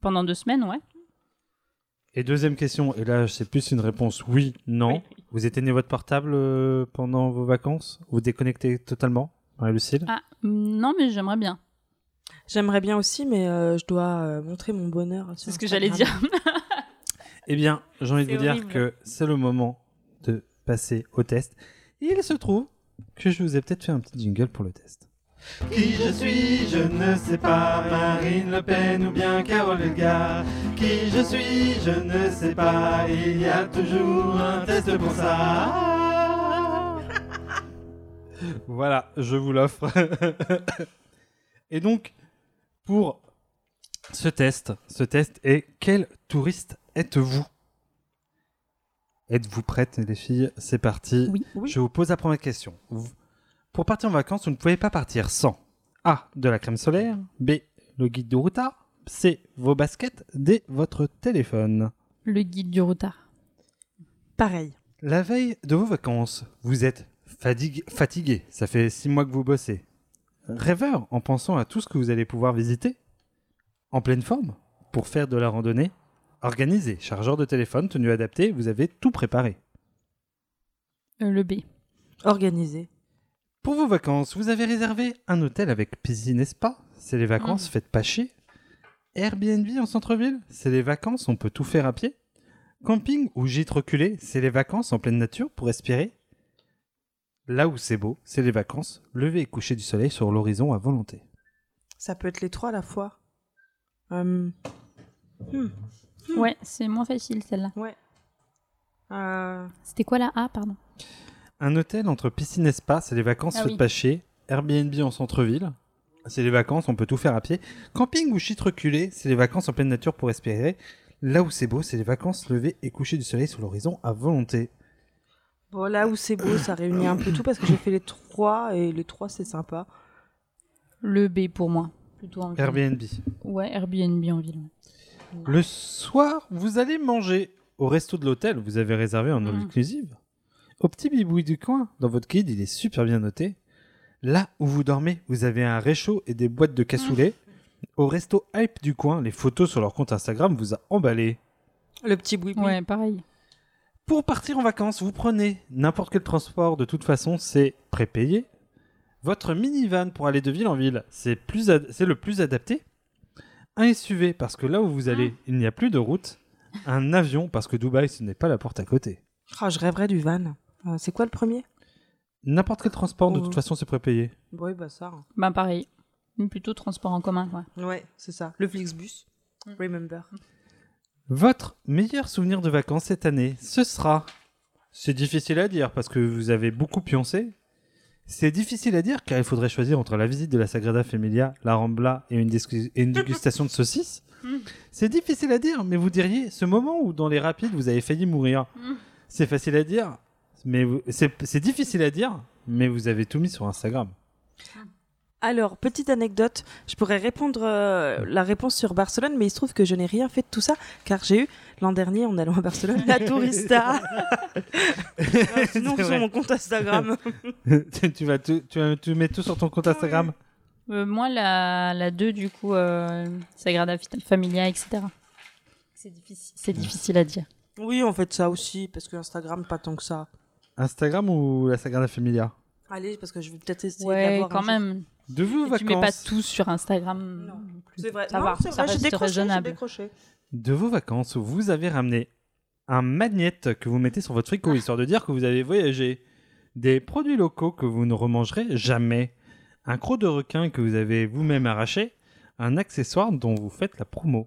pendant deux semaines, ouais. Et deuxième question, et là c'est plus une réponse oui, non. Vous éteignez votre portable euh, pendant vos vacances? Vous déconnectez totalement? Marie-Lucille Ah, mm, non, mais j'aimerais bien. J'aimerais bien aussi, mais euh, je dois euh, montrer mon bonheur. C'est ce que j'allais dire. Eh bien, j'ai envie de vous dire que c'est le moment de passer au test. Il se trouve que je vous ai peut-être fait un petit jingle pour le test. Qui je suis, je ne sais pas, Marine Le Pen ou bien Carole Delga. Qui je suis, je ne sais pas, il y a toujours un test pour ça. voilà, je vous l'offre. Et donc, pour ce test, ce test est quel touriste êtes-vous? Êtes-vous prêtes, les filles? C'est parti. Oui. Je vous pose la première question. Vous- Pour partir en vacances, vous ne pouvez pas partir sans A. De la crème solaire. B. Le guide du routard. C. Vos baskets. D. Votre téléphone. Le guide du routard. Pareil. La veille de vos vacances, vous êtes fatigue- fatigué. Ça fait six mois que vous bossez. Rêveur en pensant à tout ce que vous allez pouvoir visiter. En pleine forme pour faire de la randonnée. Organisé. Chargeur de téléphone, tenue adaptée. Vous avez tout préparé. Euh, le B. Organisé. Pour vos vacances, vous avez réservé un hôtel avec piscine et spa. C'est les vacances, Mm. faites pas chier. Airbnb en centre-ville, c'est les vacances, on peut tout faire à pied. Camping ou gîte reculé, c'est les vacances en pleine nature pour respirer. Là où c'est beau, c'est les vacances, lever et coucher du soleil sur l'horizon à volonté. Ça peut être les trois à la fois. Euh, hmm, Ouais, c'est moins facile celle-là. Ouais. Euh, C'était quoi la A, pardon? Un hôtel entre piscine et spa, c'est les vacances Ah faites oui. pas chier. Airbnb en centre-ville, c'est les vacances, on peut tout faire à pied. Camping ou shit reculé, c'est les vacances en pleine nature pour respirer. Là où c'est beau, c'est les vacances levées et coucher du soleil sur l'horizon à volonté. Bon, là où c'est beau, ça réunit un peu tout parce que j'ai fait les trois et les trois c'est sympa. Le B pour moi. Plutôt en ville. Airbnb. Ouais, Airbnb en ville. ouais. Le soir, vous allez manger au resto de l'hôtel, vous avez réservé en all Mm. inclusive. Au petit bibouille du coin, dans votre guide, il est super bien noté. Là où vous dormez, vous avez un réchaud et des boîtes de cassoulet. Au resto Hype du coin, les photos sur leur compte Instagram vous a emballé. Le petit boui Ouais, pareil. Pour partir en vacances, vous prenez n'importe quel transport, de toute façon, c'est prépayé. Votre minivan pour aller de ville en ville, c'est plus ad- c'est le plus adapté. Un SUV parce que là où vous allez, il n'y a plus de route. Un avion parce que Dubaï, ce n'est pas la porte à côté. Ah, je rêverais du van. Euh, c'est quoi le premier? N'importe quel transport, de Oh. toute façon, c'est prépayé. Oui, bah ça. hein. Bah pareil. Plutôt transport en commun, quoi. Ouais, c'est ça. Le Flixbus. Mm. Remember. Votre meilleur souvenir de vacances cette année, ce sera? C'est difficile à dire parce que vous avez beaucoup pioncé. C'est difficile à dire car il faudrait choisir entre la visite de la Sagrada Familia, la Rambla et une, discu- et une dégustation de saucisses. C'est difficile à dire, mais vous diriez ce moment où dans les rapides vous avez failli mourir. C'est facile à dire, mais vous- c'est difficile à dire, mais vous avez tout mis sur Instagram. Alors, petite anecdote, je pourrais répondre euh, la réponse sur Barcelone, mais il se trouve que je n'ai rien fait de tout ça, car j'ai eu l'an dernier, en allant à Barcelone, la tourista. Sinon, C'est sur mon compte Instagram. tu, tu vas tout- tu, vas- tu mets tout sur ton compte Instagram. Euh, moi, la, la 2, du coup, euh, Sagrada Familia, etc. C'est difficile, c'est difficile à dire. oui, on fait ça aussi, parce que Instagram, pas tant que ça. Instagram ou la Sagrada Familia Allez, parce que je vais peut-être essayer Ouais, d'avoir quand un même. De vos Et vacances. Tu mets pas tout sur Instagram. non plus. C'est vrai, Ça non, va, c'est ça vrai, j'ai reste décroché, j'ai raisonnable. décroché. De vos vacances, vous avez ramené un magnète que vous mettez sur votre frigo, histoire de dire que vous avez voyagé. Des produits locaux que vous ne remangerez jamais. Un croc de requin que vous avez vous-même arraché. Un accessoire dont vous faites la promo.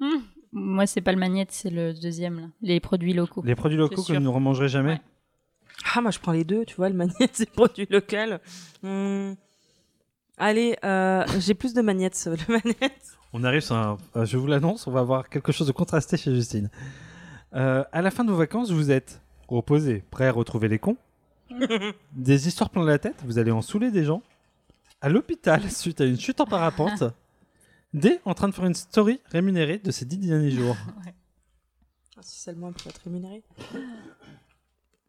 Hum. Moi, c'est pas le magnète, c'est le deuxième, là. les produits locaux. Les produits locaux que vous ne remangerez jamais? Ah, moi, je prends les deux, tu vois, le magnète, c'est produit local. Hmm. Allez, euh, j'ai plus de magnettes, le magnète. On arrive sur un. euh, je vous l'annonce, on va avoir quelque chose de contrasté chez Justine. Euh, à la fin de vos vacances, vous êtes reposé, prêt à retrouver les cons. des histoires plein la tête, vous allez en saouler des gens. À l'hôpital, suite à une chute en parapente. D, en train de faire une story rémunérée de ces dix derniers jours. Ah, si seulement pour être rémunéré.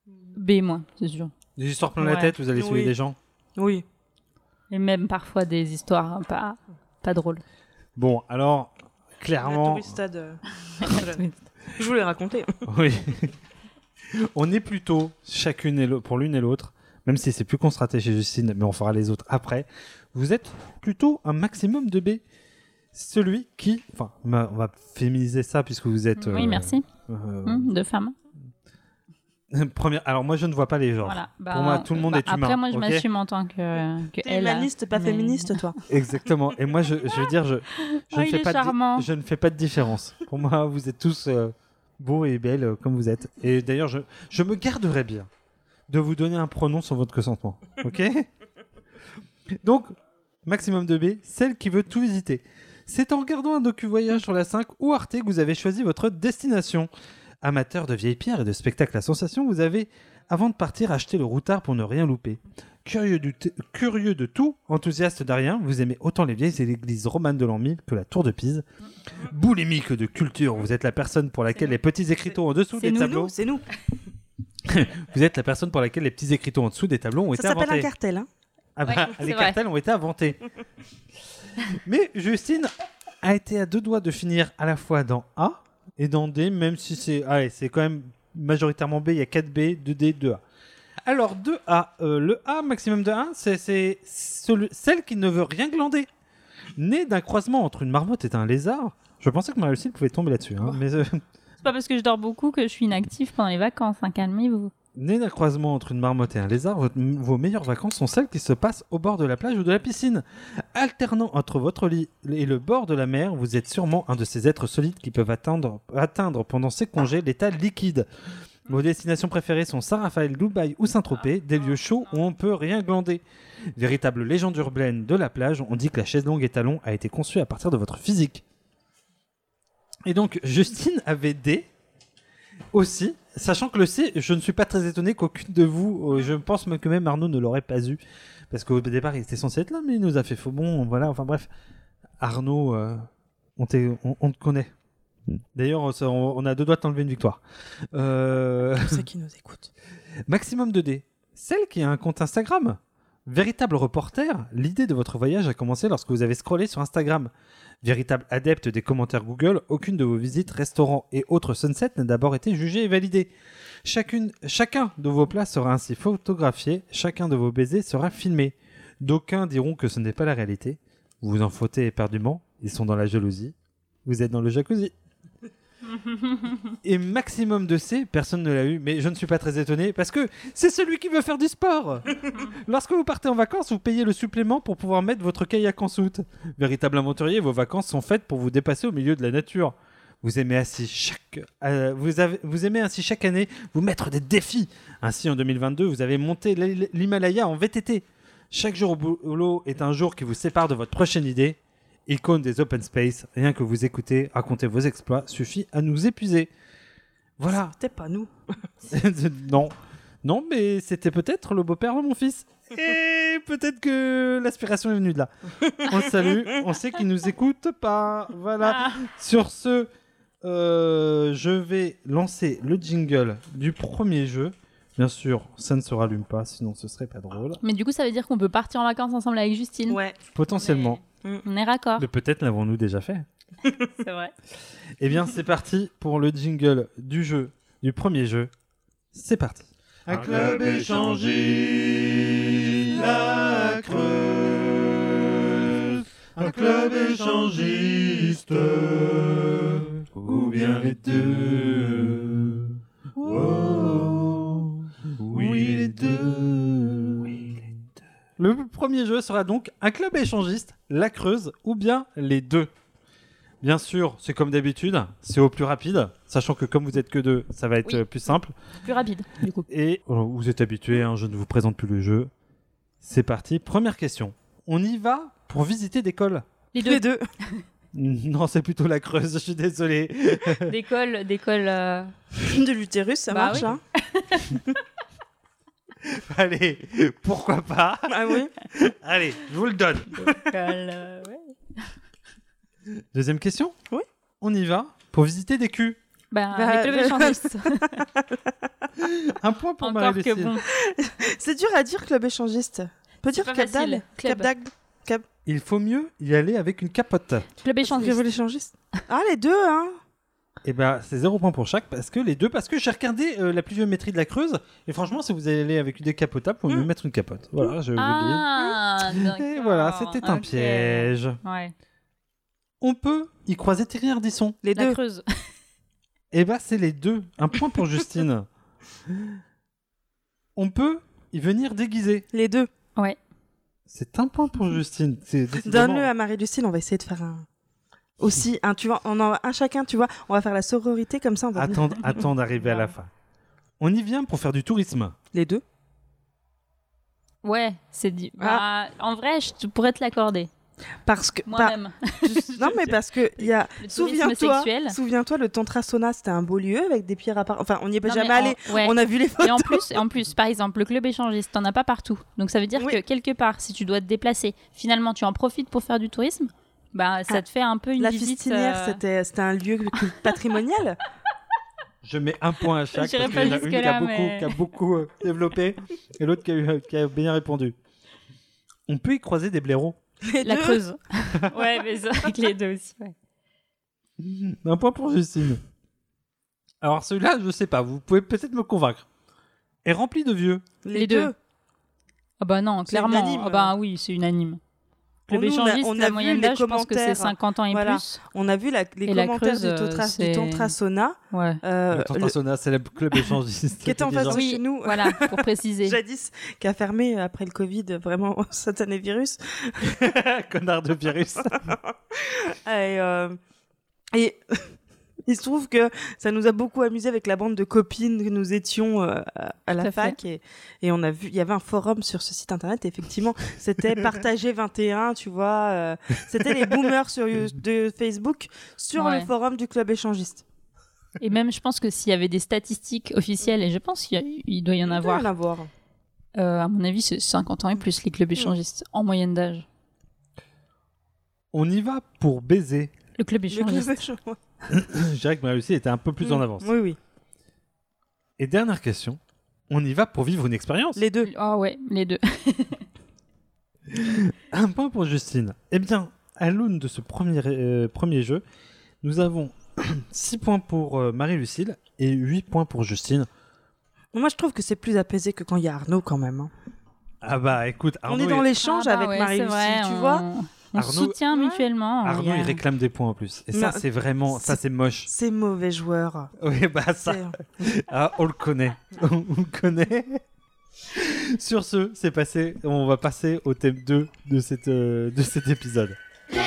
B, moi, c'est sûr. Des histoires plein la Ouais. tête, vous allez saouler Oui. des gens. Oui. Et même parfois des histoires pas, pas drôles. Bon, alors, La clairement. Je vous l'ai raconté. Oui. on est plutôt chacune et pour l'une et l'autre, même si c'est plus constaté chez Justine, mais on fera les autres après. Vous êtes plutôt un maximum de B. Celui qui, enfin, on va- on va féminiser ça puisque vous êtes. Oui, euh, merci. euh, Hum, de femmes. première. Alors moi, je ne vois pas les genres. Voilà. Bah, pour moi, tout le monde bah, est humain. Après, moi, je m'assume en tant que, que T'es elle. humaniste, pas mais- féministe, toi. Exactement. Et moi, je, je veux dire, je, je Oh, ne fais pas de, je ne fais pas de différence. Pour moi, vous êtes tous euh, beaux et belles euh, comme vous êtes. Et d'ailleurs, je, je me garderai bien de vous donner un pronom sans votre consentement. Ok Donc, maximum de B, celle qui veut tout visiter. C'est en regardant un docu-voyage sur la 5 ou Arte que vous avez choisi votre destination. Amateur de vieilles pierres et de spectacles à sensation, vous avez, avant de partir, acheté le routard pour ne rien louper. Curieux, du curieux de tout, enthousiaste d'Arien, vous aimez autant les vieilles églises romanes de l'an 1000 que la tour de Pise. Boulimique de culture, vous êtes la personne pour laquelle les petits écriteaux en dessous des nous, tableaux. nous, c'est nous. Vous êtes la personne pour laquelle les petits écriteaux en dessous des tableaux ont Ça été s'appelle inventés. un cartel, hein. Ah bah, Ouais, les cartels ont été inventés. Mais Justine a été à deux doigts de finir à la fois dans A et dans D, même si c'est allez, c'est quand même majoritairement B, il y a 4B, 2D, 2A. Alors 2A, euh, le A maximum de 1, c'est celle qui ne veut rien glander. Née d'un croisement entre une marmotte et un lézard. Je pensais que Marie-Lucille pouvait tomber là-dessus. hein, mais euh, C'est pas parce que je dors beaucoup que je suis inactive pendant les vacances. Hein, Calmez-vous. Né d'un croisement entre une marmotte et un lézard, vos meilleures vacances sont celles qui se passent au bord de la plage ou de la piscine. Alternant entre votre lit et le bord de la mer, vous êtes sûrement un de ces êtres solides qui peuvent atteindre, pendant ces congés l'état liquide. Vos destinations préférées sont Saint-Raphaël, Dubaï ou Saint-Tropez, des lieux chauds où on peut rien glander. Véritable légende urbaine de la plage, on dit que la chaise longue et talon a été conçue à partir de votre physique. Et donc, Justine avait D aussi, sachant que le C, je ne suis pas très étonné qu'aucune de vous, euh, je pense même que même Arnaud ne l'aurait pas eu, parce qu'au départ il était censé être là, mais il nous a fait faux bon, voilà, enfin bref. Arnaud, euh, on, t'est- on- on te connaît. D'ailleurs, ça, on, on a deux doigts de t'enlever une victoire. Euh... Pour ceux qui nous écoutent. Maximum 2D. Celle qui a un compte Instagram. Véritable reporter, l'idée de votre voyage a commencé lorsque vous avez scrollé sur Instagram. Véritable adepte des commentaires Google, aucune de vos visites, restaurants et autres sunsets n'a d'abord été jugée et validée. Chacune, chacun de vos plats sera ainsi photographié, chacun de vos baisers sera filmé. D'aucuns diront que ce n'est pas la réalité. Vous vous en fautez éperdument, ils sont dans la jalousie. Vous êtes dans le jacuzzi. Et maximum de C, personne ne l'a eu, mais je ne suis pas très étonné parce que c'est celui qui veut faire du sport. Lorsque vous partez en vacances, vous payez le supplément pour pouvoir mettre votre kayak en soute. Véritable aventurier, vos vacances sont faites pour vous dépasser au milieu de la nature. Vous aimez ainsi chaque, euh, vous, avez- vous aimez ainsi chaque année vous mettre des défis. Ainsi, en 2022, vous avez monté l'Hi- l'Himalaya en VTT. Chaque jour au boulot est un jour qui vous sépare de votre prochaine idée. Icône des open space, rien que vous écoutez, raconter vos exploits suffit à nous épuiser. Voilà. C'était pas nous. non. Non, mais c'était peut-être le beau-père de mon fils. Et peut-être que l'aspiration est venue de là. On le salue. On sait qu'il nous écoute pas. Voilà. Sur ce, euh, je vais lancer le jingle du premier jeu. Bien sûr, ça ne se rallume pas, sinon ce serait pas drôle. Mais du coup, ça veut dire qu'on peut partir en vacances ensemble avec Justine. Ouais. Potentiellement. On est raccord. Mais peut-être l'avons-nous déjà fait. C'est vrai. Eh bien, c'est parti pour le jingle du jeu, du premier jeu. C'est parti. Un club échangiste, la Creuse. Un club échangiste, ou bien les deux. Oh, oui, les deux. Le premier jeu sera donc un club échangiste, la Creuse ou bien les deux. Bien sûr, c'est comme d'habitude, c'est au plus rapide, sachant que comme vous êtes que deux, ça va être Oui. plus simple. Plus rapide, du coup. Et euh, vous êtes habitués, hein, je ne vous présente plus le jeu. C'est parti, première question. On y va pour visiter des cols Les deux. Les deux. Non, c'est plutôt la Creuse, je suis désolé. D'école, d'école. euh, de l'utérus, ça Bah marche. oui. Hein. Allez, pourquoi pas Ah oui. Allez, je vous le donne. euh, ouais. Deuxième question Oui. On y va pour visiter des culs. Bah, Bah, euh, échangistes. Un point pour Encore que bon. C'est dur à dire club échangiste. On peut dire Cap d'Agde Club. Cap d'Agde Il faut mieux y aller avec une capote. Club échangiste. Club échangiste. Ah les deux hein. Et ben c'est zéro point pour chaque parce que les deux parce que j'ai regardé euh, la pluviométrie de la Creuse et franchement si vous allez avec des capotables, faut mieux mettre une capote. Voilà, je vous le Ah, dis. Et voilà, c'était un piège. Ouais. On peut y croiser Thierry Ardisson. Les La deux. Creuse. Et ben c'est les deux. Un point pour Justine. On peut y venir déguisé. Les deux. Ouais. C'est un point pour Justine. Donne-le à Marie-Lucille, on va essayer de faire un. Aussi, un, tu vois, on en un chacun, tu vois, on va faire la sororité comme ça, on va Attends, attends d'arriver à la fin. On y vient pour faire du tourisme. Les deux? Ouais, c'est dit. Ah. Bah, en vrai, je pourrais te l'accorder. Parce que. Moi-même. par- non, mais parce que il y a. Le tourisme Souviens-toi, sexuel. souviens-toi, le Tantra Sauna, c'était un beau lieu avec des pierres à part. Enfin, on n'y est pas Non, jamais allé. ouais. On a vu les photos. Et en plus, et en plus, par exemple, le club échangiste, t'en as pas partout. Donc ça veut dire Oui. que quelque part, si tu dois te déplacer, finalement, tu en profites pour faire du tourisme. Bah, ça Ah, te fait un peu une La visite. fistinière, euh, c'était c'était un lieu patrimonial. Je mets un point à chaque parce qu'il y en a une qui a beaucoup, mais- qui a beaucoup euh, développé et l'autre qui, a eu- qui a bien répondu. On peut y croiser des blaireaux. Les La deux. Creuse. ouais, mais ça, avec les deux aussi. ouais. Un point pour Justine. Alors celui-là, je sais pas, vous pouvez peut-être me convaincre. Est rempli de vieux. Les, Les deux. deux. Ah bah non, clairement. unanime. Ah bah oui, c'est unanime. Club Nous, on a- on a la vu moyenne les d'âge, je pense que c'est commentaires. 50 ans et Voilà. plus. On a vu la- les Et la commentaires Creuse, du, tantra, du c'est- Tantra Sauna. Ouais. euh, le Tantra le- le club échangiste. Qui était en face de chez nous. Voilà, pour préciser. Jadis, qui a fermé après le Covid, vraiment satané virus. Connard de virus. Et, euh, et Il se trouve que ça nous a beaucoup amusé avec la bande de copines que nous étions euh, à- la fac et, et on a vu, il y avait un forum sur ce site internet. Et effectivement, c'était partagé 21, tu vois. euh, c'était les boomers sur de Facebook sur Ouais. le forum du club échangiste. Et même, je pense que s'il y avait des statistiques officielles, et je pense qu'il doit y en Il doit avoir, y en avoir. euh, à mon avis, c'est 50 ans et plus, les clubs échangistes, en moyenne d'âge. On y va pour baiser. Le club Le club échangiste. Je dirais que Marie-Lucie était un peu plus en Mm. avance. Oui, oui. Et dernière question. On y va pour vivre une expérience Les deux. Ah ouais, les deux. Un point pour Justine. Eh bien, à l'aune de ce premier, euh, premier jeu, nous avons 6 points pour euh, Marie-Lucille et 8 points pour Justine. Moi, je trouve que c'est plus apaisé que quand il y a Arnaud quand même. hein. Ah bah écoute, on Arnaud, est dans l'échange Ah bah avec ouais, Marie-Lucie, c'est vrai, tu on- vois. On Arnaud- se soutient mutuellement. Arnaud, il réclame des points en plus. Et ça, c'est vraiment, ça c'est- moche. C'est mauvais joueur. Oui, bah ça, ah, on le connaît. on le connaît. Sur ce, c'est passé. On va passer au thème 2 de, cette, euh, de cet épisode. Les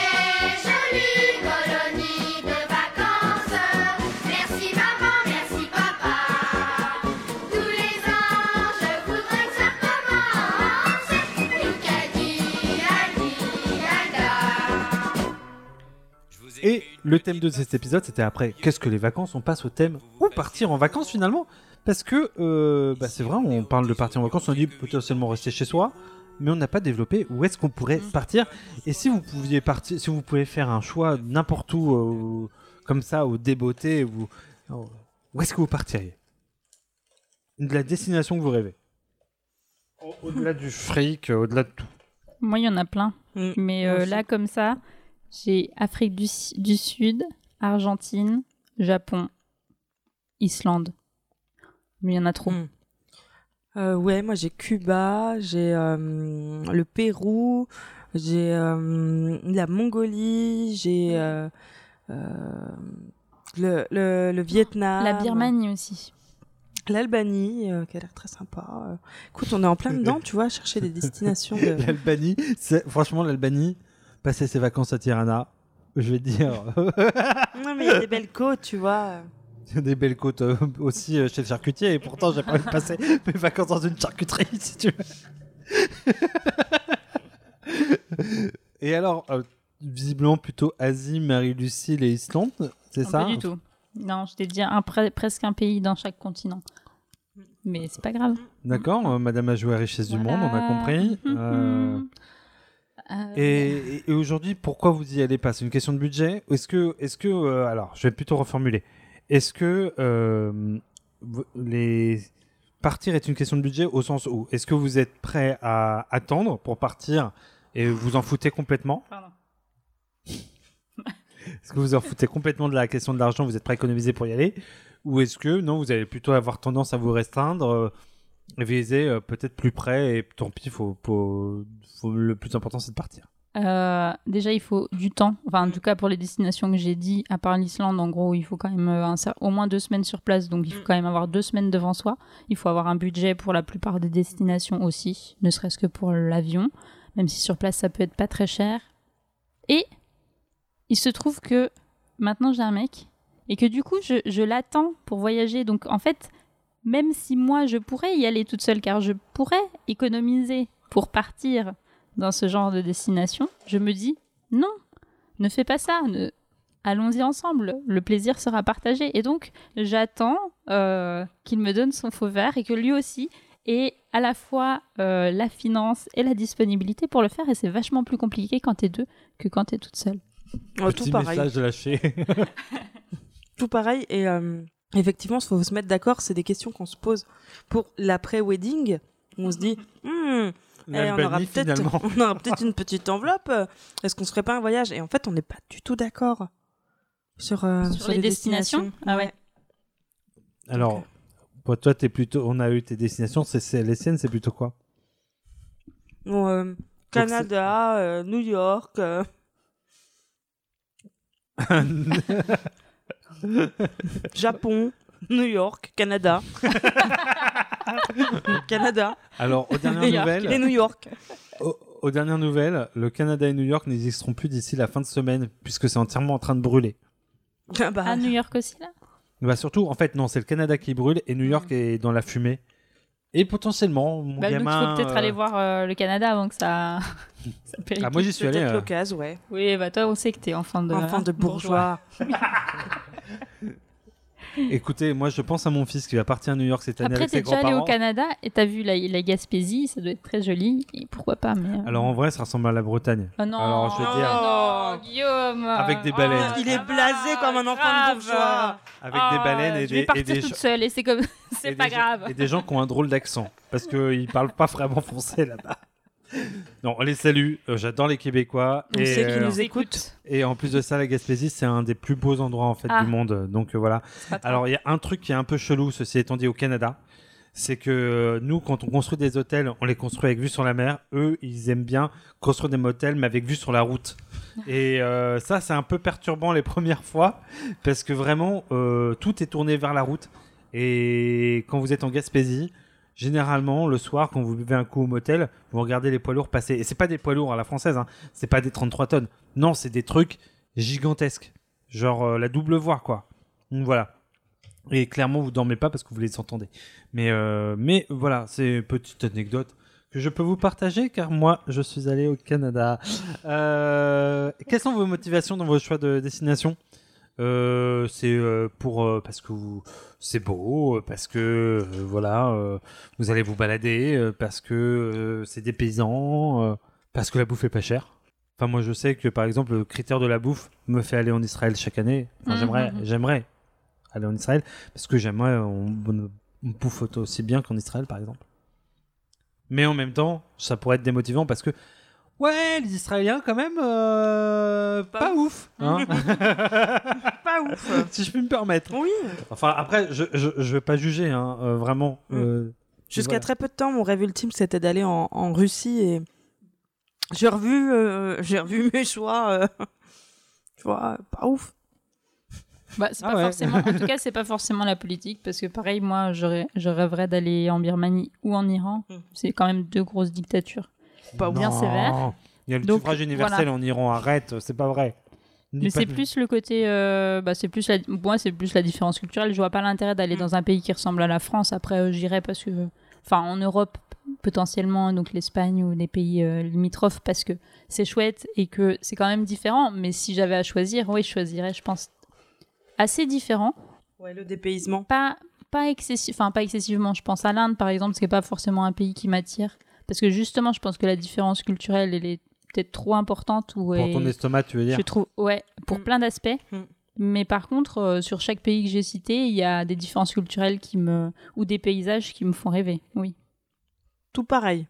Et le thème de cet épisode, c'était après qu'est-ce que les vacances On passe au thème où partir en vacances finalement? Parce que euh, bah, c'est vrai, on parle de partir en vacances, on dit potentiellement rester chez soi, mais on n'a pas développé où est-ce qu'on pourrait partir. Et si vous pouviez partir, si vous pouvez faire un choix n'importe où, euh, comme ça, au débeauté, vous, où est-ce que vous partiriez? De la destination que vous rêvez Au- Au-delà du fric, euh, au-delà de tout. Moi, il y en a plein. Mm. Mais euh, là, comme ça, j'ai Afrique du, Su- du Sud, Argentine, Japon, Islande. Mais il y en a trop. Mm. Euh, ouais, moi j'ai Cuba, j'ai euh, le Pérou, j'ai euh, la Mongolie, j'ai euh, euh, le, le, le Vietnam. La Birmanie aussi. L'Albanie, euh, qui a l'air très sympa. Euh, Écoute, on est en plein dedans, tu vois, à chercher des destinations. De... L'Albanie, franchement, l'Albanie, passer ses vacances à Tirana, je vais te dire, non, mais il y a des belles côtes, tu vois. il y a des belles côtes euh, aussi euh, chez le charcutier, et pourtant, j'ai pas envie de passer mes vacances dans une charcuterie, si tu veux. et alors, euh, visiblement, plutôt Asie, Marie-Lucille et Islande, c'est ça Pas du tout. Non, je t'ai dit un, pre- presque un pays dans chaque continent. Mais c'est pas grave. D'accord, euh, Madame a joué à Richesse du Monde, on a compris. Euh, Et, aujourd'hui, pourquoi vous y allez pas? C'est une question de budget. Est-ce que, est-ce que, euh, alors, je vais plutôt reformuler. Est-ce que euh, les partir est une question de budget au sens où est-ce que vous êtes prêt à attendre pour partir et vous en foutez complètement? Pardon. Est-ce que vous en foutez complètement de la question de l'argent? Vous êtes prêt à économiser pour y aller? Ou est-ce que non, vous allez plutôt avoir tendance à vous restreindre viser euh, peut-être plus près et tant pis, faut, faut, faut- le plus important c'est de partir. Euh, déjà, il faut du temps. Enfin, en tout cas, pour les destinations que j'ai dit, à part l'Islande, en gros, il faut quand même euh, un au moins deux semaines sur place. Donc, il faut quand même avoir deux semaines devant soi. Il faut avoir un budget pour la plupart des destinations aussi, ne serait-ce que pour l'avion, même si sur place, ça peut être pas très cher. Et il se trouve que maintenant, j'ai un mec et que du coup, je, je l'attends pour voyager. Donc, en fait, même si moi, je pourrais y aller toute seule, car je pourrais économiser pour partir dans ce genre de destination, je me dis non, ne fais pas ça, ne- allons-y ensemble, le plaisir sera partagé. Et donc, j'attends euh, qu'il me donne son feu vert et que lui aussi ait à la fois euh, la finance et la disponibilité pour le faire. Et c'est vachement plus compliqué quand t'es deux que quand t'es toute seule. Oh, Petit tout pareil. message lâché. Tout pareil. Et euh, effectivement, il faut se mettre d'accord. C'est des questions qu'on se pose pour l'après-wedding. On se dit, Hmm, eh, on aura peut-être finalement. on aura peut-être une petite enveloppe. Est-ce qu'on se ferait pas un voyage? Et en fait, on n'est pas du tout d'accord sur, euh, Sur les destinations? Ah ouais. Alors, pour toi, t'es plutôt, on a eu tes destinations, c'est, c'est- les siennes, c'est plutôt quoi? Bon, euh, Canada, euh, New York. Japon, New York, Canada. Canada. Alors, aux New dernières York. nouvelles, Et New York. aux, aux dernières nouvelles, le Canada et New York n'existeront plus d'ici la fin de semaine, puisque c'est entièrement en train de brûler. Ah bah, À New York aussi, là? Bah surtout, en fait, non, c'est le Canada qui brûle et New York est dans la fumée. Et potentiellement, mon bah, Donc, il gamin. faut peut-être euh, aller voir euh, le Canada avant que ça. ça. Ah, moi j'y suis allé. euh, l'occasion, ouais. Oui, bah toi, on sait que t'es enfant de. Enfant de bourgeois. Écoutez, moi je pense à mon fils qui va partir à New York cette année Après, avec t'es ses déjà allé au grands-parents. Canada et t'as vu la, la Gaspésie, ça doit être très joli. Et pourquoi pas, mais. euh, Alors en vrai, ça ressemble à la Bretagne. Oh non, Alors je vais dire, oh, non, Guillaume Avec des baleines. Il est blasé comme un enfant de bourgeois. avec Oh, des baleines et je vais des, et partir des, toute seule et c'est comme. et c'est pas gens- grave. et des gens qui ont un drôle d'accent parce qu'ils parlent pas vraiment français là-bas. Non, on les salue. euh, J'adore les Québécois. On et, sait qu'ils euh, nous écoutent. et en plus de ça, la Gaspésie, c'est un des plus beaux endroits en fait Ah. du monde. Donc euh, voilà. Alors il y a un truc qui est un peu chelou, ceci étant dit au Canada, c'est que euh, nous, quand on construit des hôtels, on les construit avec vue sur la mer. Eux, ils aiment bien construire des motels, mais avec vue sur la route. Et ça, c'est un peu perturbant les premières fois, parce que vraiment, tout est tourné vers la route. Et quand vous êtes en Gaspésie, généralement, le soir, quand vous buvez un coup au motel, vous regardez les poids lourds passer. Et c'est pas des poids lourds à la française, hein. c'est pas des 33 tonnes. Non, c'est des trucs gigantesques. Genre euh, la double voie, quoi. Voilà. Et clairement, vous dormez pas parce que vous les entendez. Mais, euh, mais voilà, c'est une petite anecdote que je peux vous partager car moi, je suis allé au Canada. Euh, quelles sont vos motivations dans vos choix de destination? Euh, C'est euh, pour euh, parce que c'est beau, parce que voilà, vous allez vous balader, parce que c'est des paysans, parce que la bouffe est pas chère. Enfin, moi, je sais que par exemple, le critère de la bouffe me fait aller en Israël chaque année. Enfin, Mhm. j'aimerais, j'aimerais aller en Israël parce que j'aimerais on, on, on bouffe aussi bien qu'en Israël, par exemple. Mais en même temps, ça pourrait être démotivant parce que ouais, les Israéliens quand même euh, pas, ouf, hein. Pas ouf. si je puis me permettre. Oui. Enfin, après, je je, je vais pas juger, hein, euh, vraiment. Mm. euh, Jusqu'à voilà. très peu de temps, mon rêve ultime, c'était d'aller en, en Russie et j'ai revu, euh, j'ai revu mes choix. euh, tu vois, pas ouf. Bah, c'est Ah pas ouais. forcément. En tout cas, c'est pas forcément la politique parce que pareil, moi, je rêverais d'aller en Birmanie ou en Iran. Mm. C'est quand même deux grosses dictatures. Pas bien Non. sévères. Il y a le Donc, suffrage universel voilà. en Iran, arrête, c'est pas vrai. Mais pas c'est plus le côté, euh, bah, c'est plus la, moi c'est plus la différence culturelle. Je vois pas l'intérêt d'aller Mm. dans un pays qui ressemble à la France. Après, euh, j'irais parce que, enfin, en Europe potentiellement, donc l'Espagne ou les pays euh, limitrophes, parce que c'est chouette et que c'est quand même différent. Mais si j'avais à choisir, oui, je choisirais, je pense, assez différent. Ouais, le dépaysement. Pas, pas excessif, enfin pas excessivement. Je pense à l'Inde par exemple, ce qui est pas forcément un pays qui m'attire, parce que justement, je pense que la différence culturelle, elle est peut-être trop importante ou Pour ton estomac, tu veux dire je trouve, ouais, pour Mm. plein d'aspects. Mm. Mais par contre, euh, sur chaque pays que j'ai cité, il y a des différences culturelles qui me, ou des paysages qui me font rêver. Oui. Tout pareil.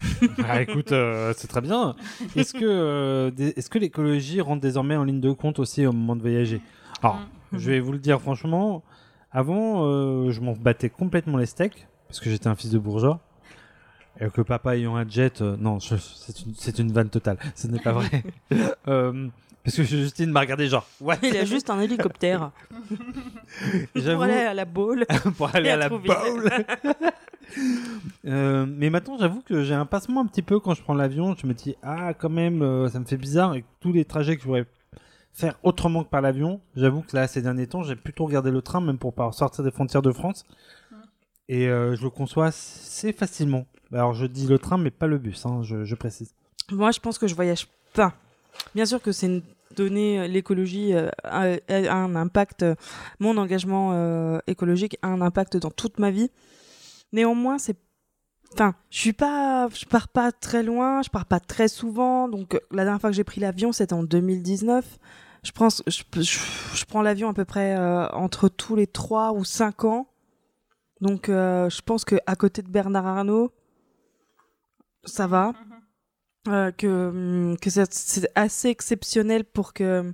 Ah, écoute, euh, c'est très bien. Est-ce que, euh, des- est-ce que l'écologie rentre désormais en ligne de compte aussi au moment de voyager? Alors, Mm. je vais vous le dire franchement, avant, euh, je m'en battais complètement les steaks, parce que j'étais un fils de bourgeois. Et que papa ayant un jet, euh, non, c'est une, c'est une vanne totale, ce n'est pas vrai. Euh, parce que Justine m'a regardé genre, ouais, Il a juste un hélicoptère pour aller à la boule. pour aller à à la bowl. Euh, mais maintenant, j'avoue que j'ai un passement un petit peu quand je prends l'avion. Je me dis, ah, quand même, euh, ça me fait bizarre. Et tous les trajets que je pourrais faire autrement que par l'avion, j'avoue que là, ces derniers temps, j'ai plutôt regardé le train, même pour pas sortir des frontières de France. Et euh, je le conçois assez facilement. Alors, je dis le train, mais pas le bus, hein, je, précise. Moi, je pense que je voyage pas. Bien sûr que c'est une donnée, euh, l'écologie euh, a, un impact, mon engagement écologique a un impact dans toute ma vie. Néanmoins, c'est, enfin, je suis pas, je pars pas très loin, je pars pas très souvent. Donc, la dernière fois que j'ai pris l'avion, c'était en 2019. Je pense, je, prends l'avion à peu près entre tous les 3 ou 5 ans. Donc, euh, je pense que à côté de Bernard Arnault, ça va. Euh, que, hum, que c'est- assez exceptionnel pour que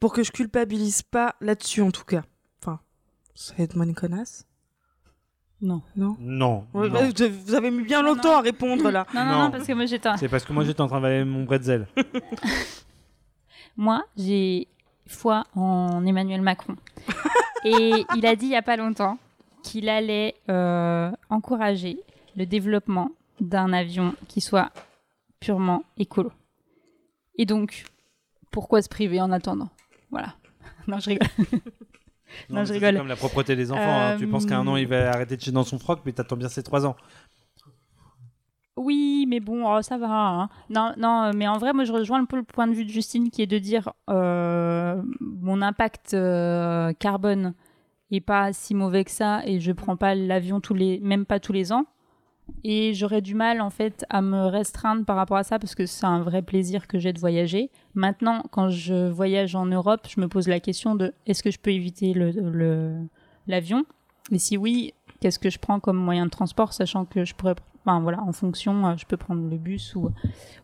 pour que je culpabilise pas là-dessus en tout cas. Enfin, ça va être moi une connasse. Non. Non? Non. Ouais, non. bah, vous avez- vous avez mis bien longtemps à répondre là. Non, non, Non. non, parce que moi j'étais. un- C'est parce que moi, j'étais en train de valer mon bretzel. Moi, j'ai foi en Emmanuel Macron. Et il a dit il y a pas longtemps qu'il allait euh, encourager le développement d'un avion qui soit purement écolo. Et donc, pourquoi se priver en attendant? Voilà. non, je rigole. Non, je rigole. C'est comme la propreté des enfants. hein. Tu penses qu'à un an, il va arrêter de chier dans son froc, mais t'attends bien ses 3 ans. Oui, mais bon, oh, ça va. hein. Non, non, mais en vrai, moi, je rejoins un peu le point de vue de Justine qui est de dire euh, mon impact euh, carbone est pas si mauvais que ça et je prends pas l'avion tous les, même pas tous les ans. Et j'aurais du mal en fait à me restreindre par rapport à ça parce que c'est un vrai plaisir que j'ai de voyager. Maintenant, quand je voyage en Europe, je me pose la question de est-ce que je peux éviter le- l'avion? Et si oui, qu'est-ce que je prends comme moyen de transport, sachant que je pourrais, enfin voilà, en fonction, euh, je peux prendre le bus ou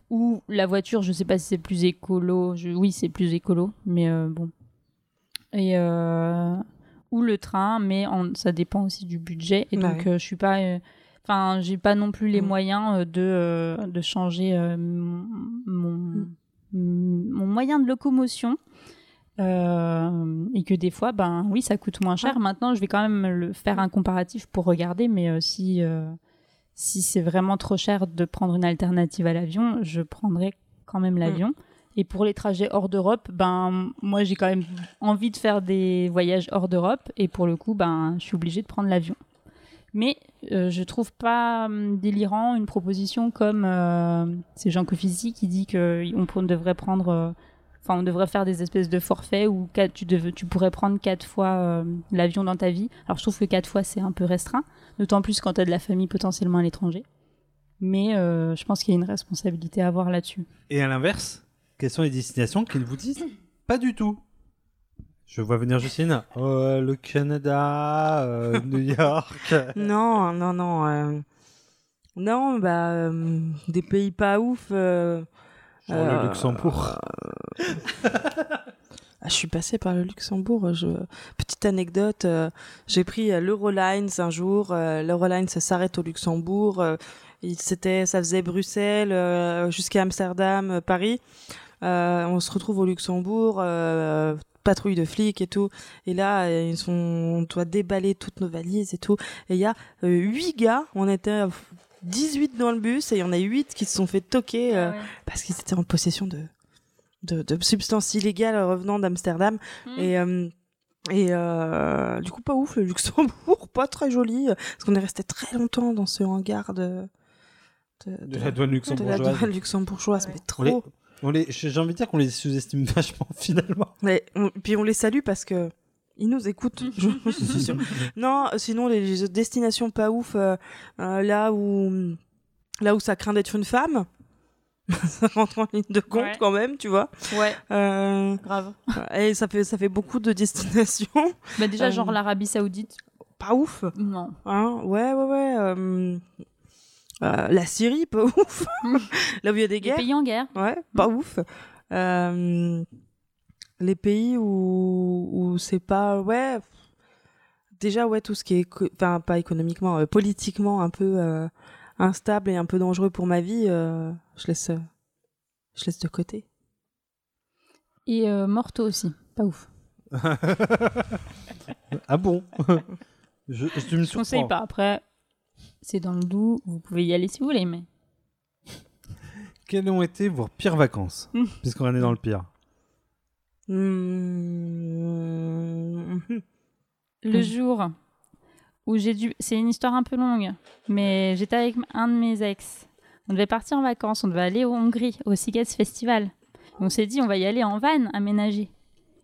ou la voiture. Je sais pas si c'est plus écolo. Je- oui, c'est plus écolo, mais euh, bon. Et euh, ou le train, mais en- ça dépend aussi du budget. Et donc, euh, je suis pas. euh, Enfin, j'ai pas non plus les Mm. moyens euh, de, de changer euh, mon, mon, mon moyen de locomotion. Euh, et que des fois, ben oui, ça coûte moins cher. Maintenant, je vais quand même le faire un comparatif pour regarder, mais euh, si, euh, si c'est vraiment trop cher de prendre une alternative à l'avion, je prendrai quand même l'avion. Et pour les trajets hors d'Europe, ben moi j'ai quand même envie de faire des voyages hors d'Europe et pour le coup, ben je suis obligée de prendre l'avion. Mais euh, je trouve pas hum, délirant une proposition comme euh, c'est Jean Cofizi qui dit qu'on on devrait prendre, euh, enfin on devrait faire des espèces de forfaits où tu, tu pourrais prendre quatre fois euh, l'avion dans ta vie. Alors je trouve que quatre fois c'est un peu restreint, d'autant plus quand tu as de la famille potentiellement à l'étranger. Mais je pense qu'il y a une responsabilité à avoir là-dessus. Et à l'inverse, quelles sont les destinations qu'ils vous disent Pas du tout. Je vois venir Justine. Oh, le Canada, euh, New York. Non, non, non. euh, Non, bah, euh, des pays pas ouf. euh, Genre euh, le Luxembourg. Ah, je suis passée par le Luxembourg. Je... Petite anecdote, euh, j'ai pris euh, l'Eurolines un jour. Euh, L'Eurolines ça s'arrête au Luxembourg. Euh, il, ça faisait Bruxelles euh, jusqu'à Amsterdam, euh, Paris. Euh, on se retrouve au Luxembourg, euh, patrouille de flics et tout. Et là, euh, ils sont, on doit déballer toutes nos valises et tout. Et il y a euh, huit gars. On était euh, 18 dans le bus et il y en a 8 qui se sont fait toquer euh, parce qu'ils étaient en possession de, de, de substances illégales revenant d'Amsterdam. Et, euh, et euh, du coup, pas ouf le Luxembourg, pas très joli. Parce qu'on est resté très longtemps dans ce hangar de. De la douane de la luxembourgeoise. douane luxembourgeoise, mais trop. On les- J'ai envie de dire qu'on les sous-estime vachement finalement. Mais on- puis on les salue parce que ils nous écoutent. je, suis. Non, sinon les, les destinations pas ouf, euh, euh, là où là où ça craint d'être une femme, ça rentre en ligne de compte Ouais. quand même, tu vois. Ouais. Euh, Grave. Et ça fait ça fait beaucoup de destinations. Bah déjà, Euh, genre l'Arabie Saoudite. Pas ouf. Non. Hein ouais, ouais, ouais. Euh, la Syrie, pas ouf. Là où il y a des Les guerres. pays en guerre. Ouais, pas ouf. Euh, les pays où, où c'est pas. Ouais. Déjà, ouais, tout ce qui est. Enfin, pas économiquement, euh, politiquement un peu euh, instable et un peu dangereux pour ma vie, euh, je laisse. euh, je laisse de côté. Et euh, Morto aussi. Pas ouf. ah bon? Je, Tu me Je conseille pas. Après, c'est dans le doux. Vous pouvez y aller si vous voulez, mais. Quelles ont été vos pires vacances Hmm. Puisqu'on est dans le pire. Mmh. Le jour où j'ai dû. C'est une histoire un peu longue, mais j'étais avec un de mes ex. On devait partir en vacances, on devait aller en Hongrie, au Siget Festival. On s'est dit, on va y aller en van aménagé.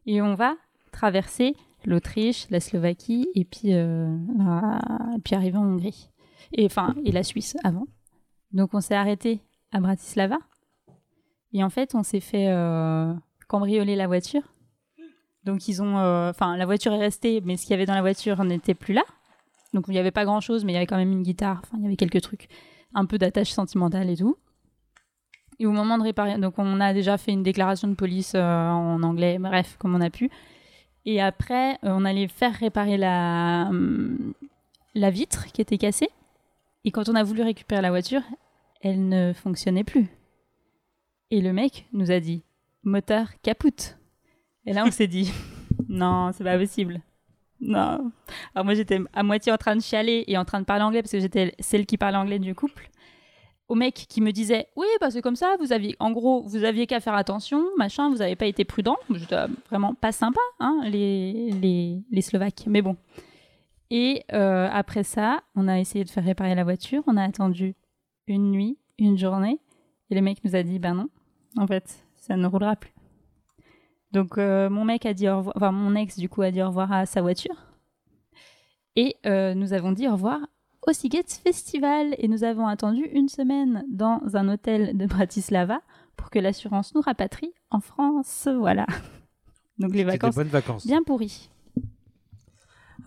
Et on va traverser l'Autriche, la Slovaquie, et puis, euh, la- et puis arriver en Hongrie. Et, enfin, et la Suisse avant. Donc on s'est arrêté à Bratislava. Et en fait, on s'est fait euh, cambrioler la voiture. Donc ils ont, euh, enfin la voiture est restée, mais ce qu'il y avait dans la voiture n'était plus là. Donc il n'y avait pas grand chose, mais il y avait quand même une guitare. Enfin il y avait quelques trucs, un peu d'attache sentimentale et tout. Et au moment de réparer, donc on a déjà fait une déclaration de police euh, en anglais, bref comme on a pu. Et après on allait faire réparer la hum, la vitre qui était cassée. Et quand on a voulu récupérer la voiture, elle ne fonctionnait plus. Et le mec nous a dit moteur caput. Et là, on s'est dit, non, c'est pas possible. Non. Alors moi, j'étais à moitié en train de chialer et en train de parler anglais parce que j'étais celle qui parlait anglais du couple. au mec qui me disait oui bah c'est comme ça vous aviez en gros vous aviez qu'à faire attention machin vous n'avez pas été prudent euh, vraiment pas sympa hein, les, les Slovaques mais bon et euh, après ça on a essayé de faire réparer la voiture on a attendu une nuit une journée et le mec nous a dit ben non en fait ça ne roulera plus donc euh, mon mec a dit au revoir enfin mon ex du coup a dit au revoir à sa voiture et euh, nous avons dit au revoir au Seagate Festival et nous avons attendu une semaine dans un hôtel de Bratislava pour que l'assurance nous rapatrie en France. Voilà. Donc les C'était des vacances bonnes vacances. bien pourries.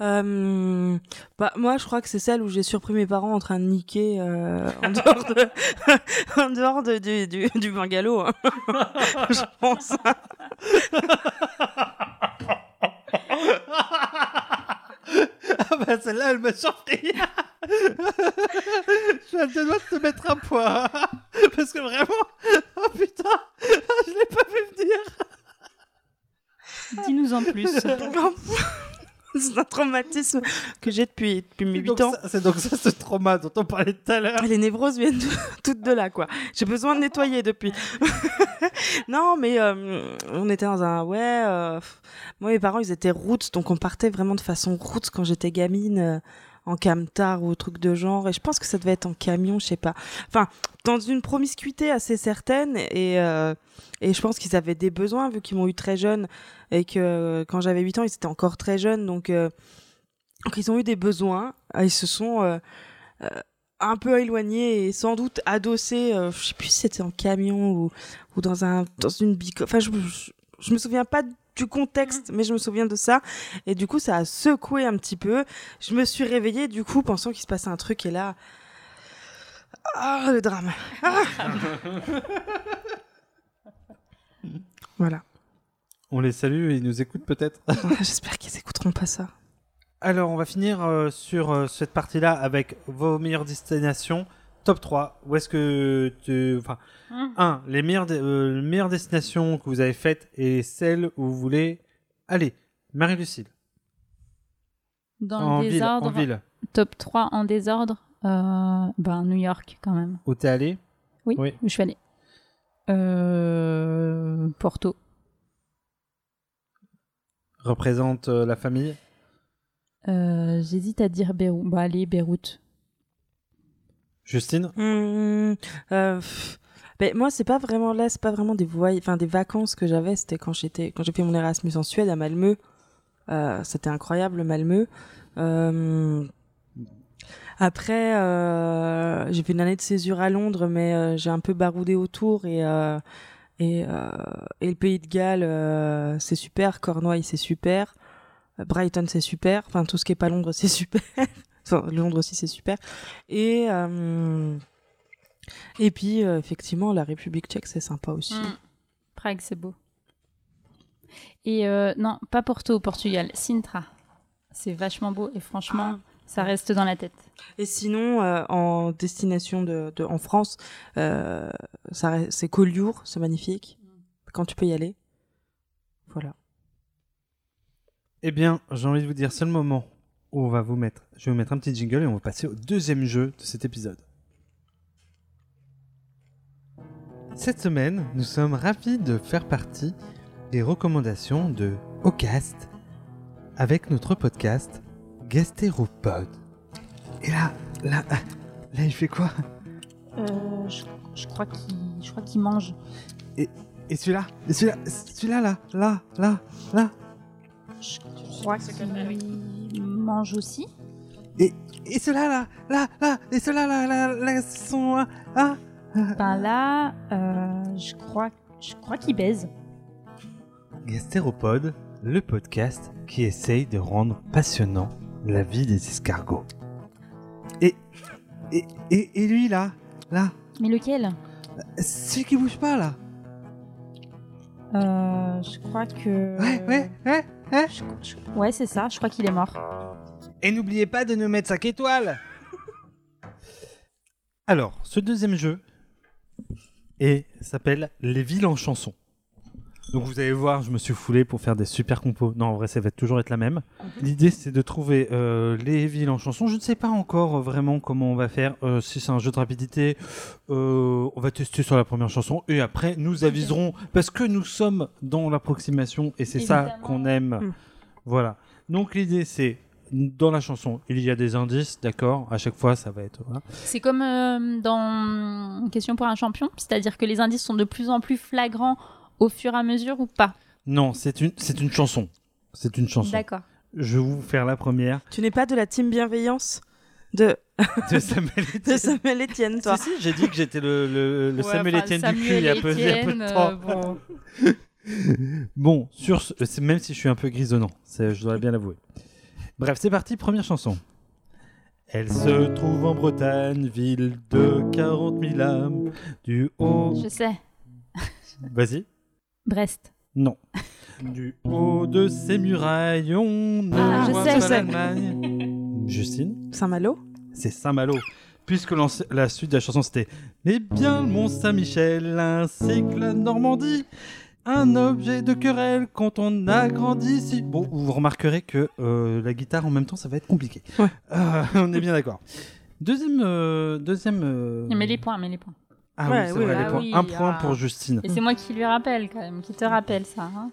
Euh, bah, moi, je crois que c'est celle où j'ai surpris mes parents en train de niquer euh, en dehors, de, en dehors de- du, du, du bungalow. hein. je pense. Ah bah celle-là, elle m'a surpris. je doigts de te mettre un point. Parce que vraiment, oh putain, je l'ai pas vu venir. Dis-nous en plus. c'est un traumatisme que j'ai depuis, depuis mes 8 Donc ans. C'est donc ça ce trauma dont on parlait tout à l'heure. Les névroses viennent toutes de là, quoi. J'ai besoin de nettoyer depuis. non, mais euh, on était dans un... Ouais, euh, moi, mes parents, ils étaient roots, donc on partait vraiment de façon roots quand j'étais gamine, euh, en camtar ou truc de genre. Et je pense que ça devait être en camion, je sais pas. Enfin, dans une promiscuité assez certaine. Et, euh, et je pense qu'ils avaient des besoins, vu qu'ils m'ont eu très jeune. Et que quand j'avais 8 ans, ils étaient encore très jeunes. Donc, euh, donc ils ont eu des besoins. Ils se sont... euh, un peu éloigné et sans doute adossé, euh, je sais plus si c'était en camion ou, ou dans un dans une bico. Enfin, je, je, je me souviens pas du contexte, mais je me souviens de ça. Et du coup, ça a secoué un petit peu. Je me suis réveillée, du coup, pensant qu'il se passait un truc. Et là, ah, le drame. Ah. voilà. On les salue et ils nous écoutent peut-être. J'espère qu'ils écouteront pas ça. Alors, on va finir euh, sur euh, cette partie-là avec vos meilleures destinations. Top 3. Où est-ce que tu. Enfin. 1. Les meilleures, de- euh, les meilleures destinations que vous avez faites et celles où vous voulez aller. Marie-Lucille. Dans En le ville, en désordre, ville. top 3 en désordre, euh, ben New York quand même. Où t'es allé Oui, Oui. où je suis allée. Euh, Porto. Représente la famille? J'hésite à dire Beyrouth. Bah allez, Beyrouth. Justine? Hum, euh, pff, ben, moi, c'est pas vraiment là, c'est pas vraiment des vacances que j'avais. C'était quand j'étais, quand j'ai fait mon Erasmus en Suède à Malmö. Euh, c'était incroyable Malmö. Euh, après, euh, j'ai fait une année de césure à Londres, mais j'ai un peu baroudé autour et et, et le pays de Galles, c'est super. Cornouailles, c'est super. Brighton, c'est super. Enfin, tout ce qui est pas Londres, c'est super. Enfin, Londres aussi, c'est super. Et euh, et puis, euh, effectivement, la République tchèque, c'est sympa aussi. Mm. Prague, c'est beau. Et euh, non, pas Porto au Portugal, Sintra. C'est vachement beau et franchement, ça reste dans la tête. Et sinon, euh, en destination de, de- en France, euh, c'est Collioure, c'est magnifique. Quand tu peux y aller. Voilà. Eh bien, j'ai envie de vous dire, c'est le moment on va vous mettre. Je vais vous mettre un petit jingle et on va passer au deuxième jeu de cet épisode. Cette semaine, nous sommes ravis de faire partie des recommandations de Ocast avec notre podcast Gastéropod. Et là, là, là, il fait quoi? Euh, je, je crois qu'il je crois qu'il mange. Et celui-là? Et celui-là Celui-là, là Là Là Là Je crois qu'il mange aussi. Et, et ceux-là, là Là Là Et ceux-là, là Là, là sont... là, Ah Ben là, euh, je crois, je crois qu'il baise. Gastéropode, le podcast qui essaye de rendre passionnant la vie des escargots. Et, et, et, et lui là, là, Mais lequel? Celui qui bouge pas là. euh, Je crois que. Ouais, ouais, ouais, Je- je- ouais, c'est ça. Je crois qu'il est mort. Et n'oubliez pas de nous mettre 5 étoiles. Alors, ce deuxième jeu et s'appelle Les villes en chanson. Donc vous allez voir, je me suis foulé pour faire des super compos. Non, en vrai, ça va toujours être la même. L'idée, c'est de trouver euh, les villes en chanson. Je ne sais pas encore euh, vraiment comment on va faire. Euh, si c'est un jeu de rapidité, euh, on va tester sur la première chanson. Et après, nous aviserons, parce que nous sommes dans l'approximation, et c'est ça qu'on aime. Mm. Voilà. Donc l'idée, c'est... Dans la chanson, il y a des indices, d'accord? À chaque fois, ça va être... voilà. C'est comme euh, dans Question pour un champion, c'est-à-dire que les indices sont de plus en plus flagrants au fur et à mesure ou pas Non, c'est une, c'est une chanson. C'est une chanson. D'accord. Je vais vous faire la première Tu n'es pas de la team bienveillance de, de Samuel de Etienne. Samuel Etienne, toi. Si, si, j'ai dit que j'étais le, le, le Ouais, Samuel enfin, Etienne du cul il y a peu, il y a peu Etienne, de euh, temps. bon. Bon, sur ce- même si je suis un peu grisonnant, c'est- je dois bien l'avouer. Bref, c'est parti, première chanson. Elle se trouve en Bretagne, ville de 40 000 âmes, du haut... Je sais. Vas-y. Brest. Non. Du haut de ces murailles, on ne Ah, je voit sais, pas je sais. l'Allemagne. Justine Saint-Malo C'est Saint-Malo. Puisque la suite de la chanson c'était Eh bien, le Mont Saint-Michel ainsi que la Normandie, un objet de querelle quand on a grandi ici. Bon, vous remarquerez que euh, la guitare en même temps ça va être compliqué. Ouais. Euh, on est bien d'accord. Deuxième. euh, deuxième euh, Mais les points, mais les points. Ah Ouais, oui, c'est oui, vrai, oui. les Ah points. oui, Un point ah. pour Justine. Et c'est moi qui lui rappelle quand même, qui te rappelle ça. hein.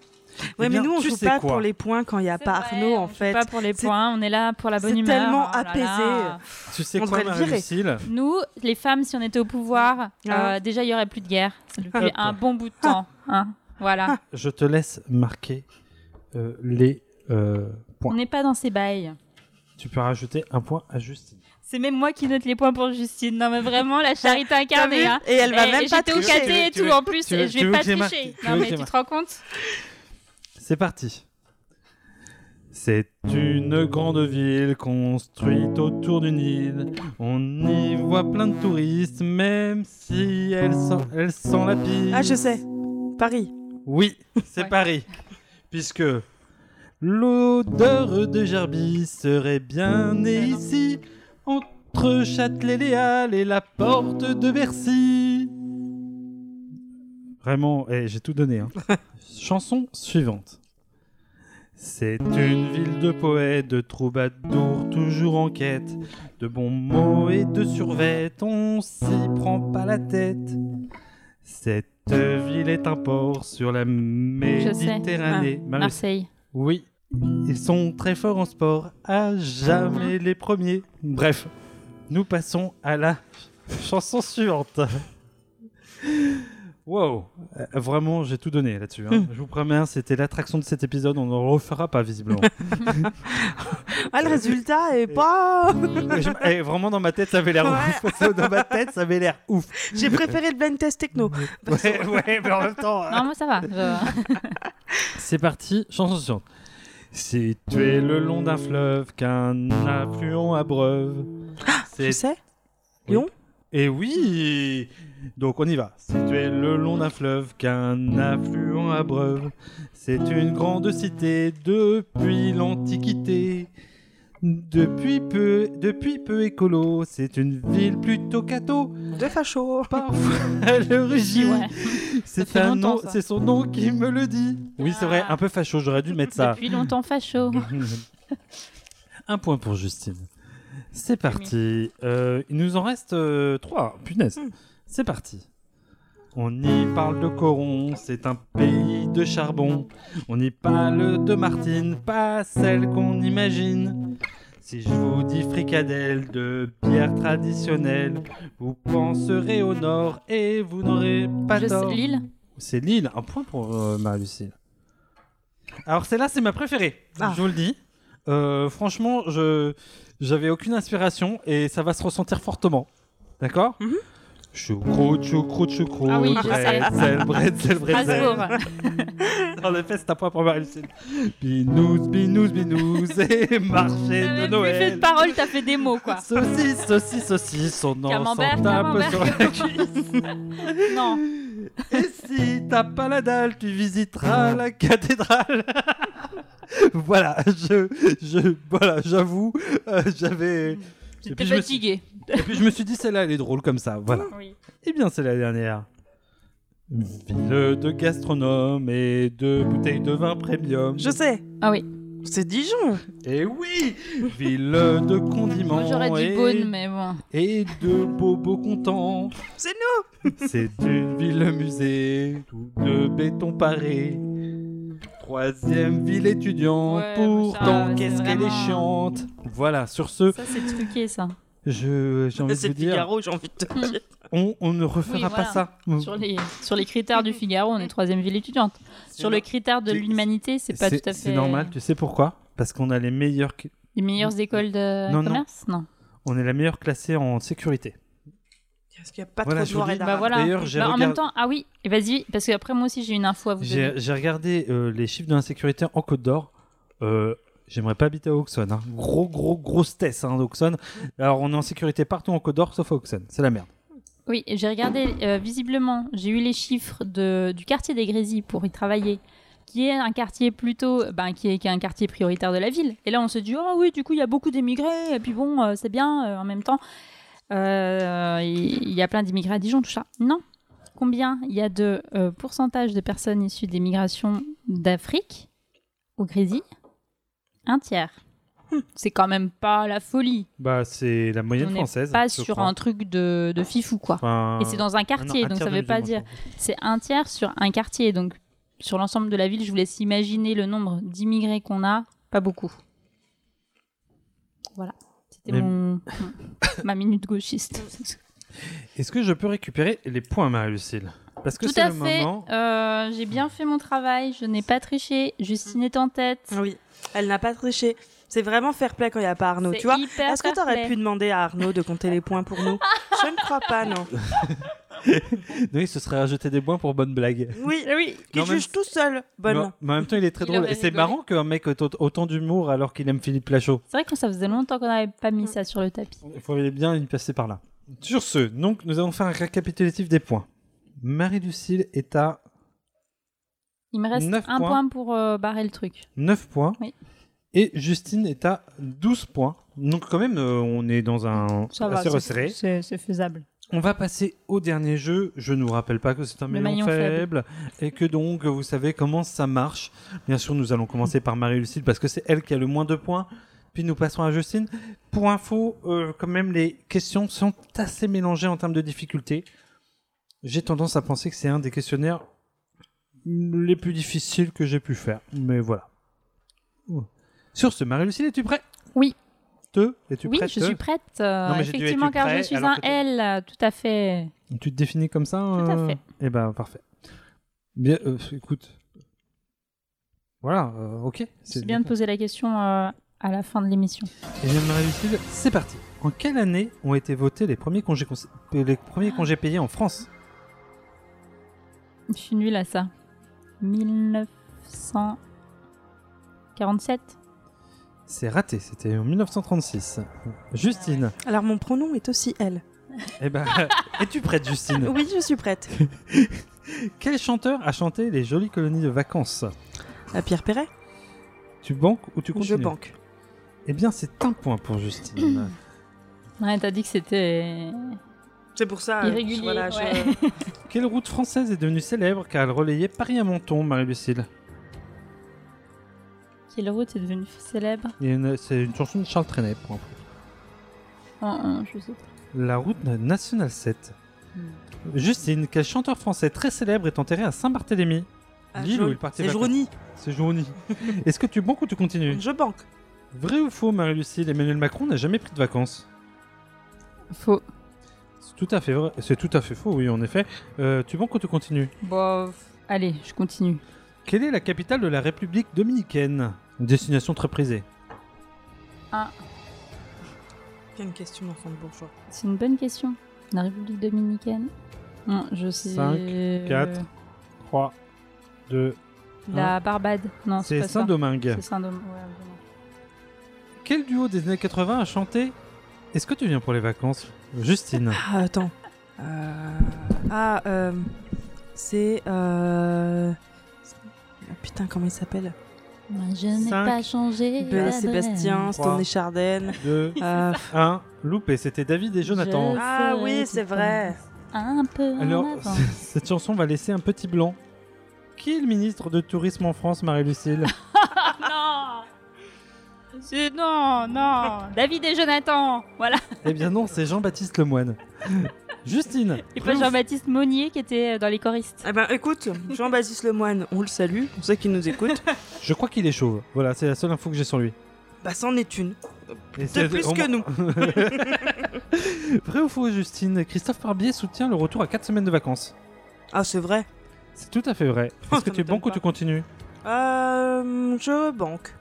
Ouais, Eh mais nous, on joue pas pour les points quand il n'y a C'est pas vrai, Arnaud, on en joue fait. Pas pour les C'est- points, on est là pour la bonne c'est humeur. tellement oh apaisé. là. Tu sais On quoi, devrait le virer. Marie-Lucille Nous, les femmes, si on était au pouvoir, Ah. euh, déjà il y aurait plus de guerre. Ça depuis un bon bout de temps. hein. Voilà. Je te laisse marquer euh, les euh, On points. n'est pas dans ces bails. Tu peux rajouter un point à Justine. C'est même moi qui note les points pour Justine. Non mais vraiment, la charité incarnée. Hein. Et elle va Et même pas J'étais au tricher. caté et tout veux- en plus, veux- et je vais pas tricher. Non mais tu te rends compte C'est parti. C'est une grande ville construite autour d'une île. On y voit plein de touristes, même si elle sent, elle sent la pile. Ah, je sais. Paris. Oui, c'est Ouais. Paris. Puisque l'odeur de Gerbis serait bien née ici, entre Châtelet-Les-Halles et la porte de Bercy. Vraiment, eh, j'ai tout donné. hein. Chanson suivante. C'est une ville de poètes, de troubadours, toujours en quête de bons mots et de survêtes. On s'y prend pas la tête. Cette ville est un port sur la Méditerranée. Marie- Marseille. Oui, ils sont très forts en sport, à jamais les premiers. Bref, nous passons à la chanson suivante. Wow, Euh, vraiment, j'ai tout donné là-dessus. hein. Je vous promets, c'était l'attraction de cet épisode. On ne le refera pas visiblement. Ah, le résultat est pas. Et je- et vraiment, dans ma tête, ça avait l'air ouf. Dans ma tête, ça avait l'air ouf. J'ai préféré le blind test techno. Ouais, ouais, mais en même temps. euh, Non, moi ça va. Je- C'est parti, chanson suivante. Situé le long d'un fleuve qu'un affluent abreuve. Je C'est sais. Lyon Et oui Donc on y va. Situé le long d'un fleuve qu'un affluent abreuve. C'est une grande cité depuis l'Antiquité. Depuis peu, depuis peu écolo, c'est une ville plutôt catho. De facho. Parfois elle rugit. Ouais. C'est un nom, son nom qui me le dit. Oui, c'est vrai, Ah. un peu facho, j'aurais dû mettre ça. Depuis longtemps facho. Un point pour Justine. C'est parti. Euh, il nous en reste euh, trois. Punaise. C'est parti. On y parle de Coron, c'est un pays de charbon. On y parle de Martine, pas celle qu'on imagine. Si je vous dis fricadelle de bière traditionnelle, vous penserez au nord et vous n'aurez pas Je tort. Lille. C'est Lille, un point pour euh, Marie-Lucille. Alors celle-là, c'est ma préférée, Ah. je vous le dis. Euh, franchement, je j'avais aucune inspiration et ça va se ressentir fortement. D'accord? Mhm. Choucroute, choucroute, choucroute, Ah oui, bretzel, bretzel, bretzel. En effet, c'est un point pour Marie-Lucille. Binous, binous, binous et marché de Plus fait de Noël. parole, t'as fait des mots quoi. Saucisse, saucisse, saucisse, on en Camembert, s'en tape sur la cuisse. Non. Et si t'as pas la dalle, tu visiteras la cathédrale. voilà, je, je, voilà, j'avoue, euh, j'avais. J'étais je me suis-. Et puis je me suis dit, celle-là, elle est drôle comme ça. Voilà. Oui. Eh bien, c'est la dernière. Ville de gastronomes et de bouteilles de vin premium. Je sais. Ah oui. C'est Dijon. Et oui Ville de condiments. Moi, j'aurais dit et... Beaune, mais bon. Et de bobos contents. C'est nous. C'est une ville musée, tout de béton paré. Troisième ville étudiante, Ouais, pourtant qu'est-ce qu'elle est chiante. Voilà, sur ce, Ça, c'est truqué, ça. Je j'ai envie de vous dire, Figaro, j'ai envie de te dire. on, on ne refera Oui, pas voilà. ça. Sur les, sur les critères du Figaro, on est troisième ville étudiante. Sur le critère de l'humanité, c'est pas tout à fait. C'est normal, tu sais pourquoi? Parce qu'on a les meilleurs, Les meilleures écoles de Non, commerce? Non. on est la meilleure classée en sécurité. Parce qu'il n'y a pas Voilà, trop de et. Bah voilà. D'ailleurs, j'ai Bah, En même temps, ah oui, et vas-y, parce qu'après moi aussi j'ai une info à vous donner. J'ai j'ai regardé euh, les chiffres de l'insécurité en Côte d'Or. Euh, J'aimerais pas habiter à Auxonne. hein. Gros, gros, grosse test, hein, Auxonne. Alors, on est en sécurité partout en Côte d'Or, sauf à Auxonne. C'est la merde. Oui, j'ai regardé, euh, visiblement, j'ai eu les chiffres de, du quartier des Grésilles pour y travailler, qui est un quartier plutôt, ben, qui, est, qui est un quartier prioritaire de la ville. Et là, on se dit, oh oui, du coup, il y a beaucoup d'émigrés, et puis bon, euh, c'est bien, euh, en même temps, il y a plein d'immigrés à Dijon, tout ça. Non. Combien il y a de pourcentage de personnes issues des d'Afrique au Grésil Un tiers. Hum, C'est quand même pas la folie. Bah, c'est la moyenne on n'est française. pas je sur crois. un truc de, de fifou, quoi. Enfin, Et c'est dans un quartier, non, un donc tiers ça de veut pas dire. C'est un tiers sur un quartier, donc sur l'ensemble de la ville, je vous laisse imaginer le nombre d'immigrés qu'on a, pas beaucoup. Voilà, c'était Mais- mon- ma minute gauchiste. Est-ce que je peux récupérer les points, Marie-Lucille? Parce que Tout c'est à le fait. moment. euh, J'ai bien fait mon travail, je n'ai pas triché. Justine est en tête. Oui, elle n'a pas triché. C'est vraiment fair play quand il n'y a pas Arnaud. Tu vois Est-ce que tu aurais pu demander à Arnaud de compter les points pour nous? Je ne crois pas, non. Oui, ce serait rajouter des points pour bonne blague. Oui, oui, qui Non, même- juge tout seul. Bonne. Mais, mais en même temps, il est très Il drôle. Et c'est marrant qu'un mec ait autant- d'humour alors qu'il aime Philippe Lachaud. C'est vrai que ça faisait longtemps qu'on n'avait pas mis ça sur le tapis. Il faudrait bien y passer par là. Sur ce, donc, nous allons faire un récapitulatif des points. Marie-Lucille est à Il me reste Neuf un points. point pour euh, barrer le truc. 9 points. Oui. Et Justine est à 12 points. Donc quand même, euh, on est dans un Ça va, assez c'est- resserré. c'est c'est faisable. On va passer au dernier jeu. Je ne vous rappelle pas que c'est un Le maillon, maillon faible, et que donc vous savez comment ça marche. Bien sûr, nous allons commencer par Marie-Lucille parce que c'est elle qui a le moins de points. Puis nous passons à Justine. Pour info, euh, quand même, les questions sont assez mélangées en termes de difficulté. J'ai tendance à penser que c'est un des questionnaires les plus difficiles que j'ai pu faire. Mais voilà. Sur ce, Marie-Lucille, es-tu prête? Oui. Te Es-tu Oui, prête? je suis prête. euh, Non, mais effectivement, car prêt, je suis un L, euh, tout à fait. Tu te définis comme ça Tout à fait. Eh ben, parfait. Bien, euh, écoute. Voilà, euh, ok. C'est bien de poser la question euh, à la fin de l'émission. Et bien, Marie-Lucille, c'est parti. En quelle année ont été votés les premiers congés, cons- les premiers congés payés en France? Je suis nulle à ça. 1947 C'est raté, c'était en 1936. Justine, Alors mon pronom est aussi elle. eh ben, es-tu prête, Justine? Oui, je suis prête. Quel chanteur a chanté Les jolies colonies de vacances? À Pierre Perret Tu banques ou tu continues? Je banque. Eh bien, c'est un point pour Justine. Ouais, t'as dit que c'était C'est pour ça. euh, irrégulier. voilà, je- ouais. Quelle route française est devenue célèbre car elle relayait Paris à Menton, Marie-Lucille? Quelle route est devenue célèbre? C'est une chanson de Charles Trenet, pour info. Oh, oh, je sais. La route nationale 7. Justine, quel chanteur français très célèbre est enterré à Saint-Barthélemy? Ah, L'île Jo- où il partait C'est. Journy. C'est Journy. Est-ce que tu banques ou tu continues? Je banque. Vrai ou faux, Marie-Lucille? Emmanuel Macron n'a jamais pris de vacances Faux. C'est tout à fait vrai. C'est tout à fait faux, oui, en effet. Euh, tu banques ou tu continues? Bon, allez, je continue. Quelle est la capitale de la République dominicaine? Une destination très prisée. Ah, une question d'enfant de bourgeois. c'est une bonne question. La République dominicaine? Non, je sais. Cinq, 4, 3, 2, La Barbade. Non, c'est C'est pas ça. Saint-Domingue. C'est Saint-Domingue. ouais. Quel duo des années 80 a chanté Est-ce que tu viens pour les vacances Justine? Ah, attends. Euh, Ah, euh... c'est. Euh... ah, Putain, comment il s'appelle? Moi, je n'ai Cinq, pas changé. D'adresse. Sébastien, Trois. Stone et Chardin. 2, Euh, 1. Loupé, c'était David et Jonathan. Je- Ah oui, c'est vrai. un peu en Alors, avant. cette chanson va laisser un petit blanc. Qui est le ministre de Tourisme en France, Marie-Lucille? Non, non David et Jonathan Voilà Eh bien non, c'est Jean-Baptiste Lemoine. Justine Et pas Jean-Baptiste Monnier qui était dans les choristes. Eh ben écoute, Jean-Baptiste Lemoine, on le salue, on sait qu'il nous écoute. Je crois qu'il est chauve. Voilà, c'est la seule info que j'ai sur lui. bah c'en est une. De c'est- plus que nous. Vrai ou faux, Justine? Christophe Barbier soutient le retour à 4 semaines de vacances. Ah c'est vrai. C'est tout à fait vrai. Est-ce que tu es bon m'étonne ou tu continues? Euh, je banque.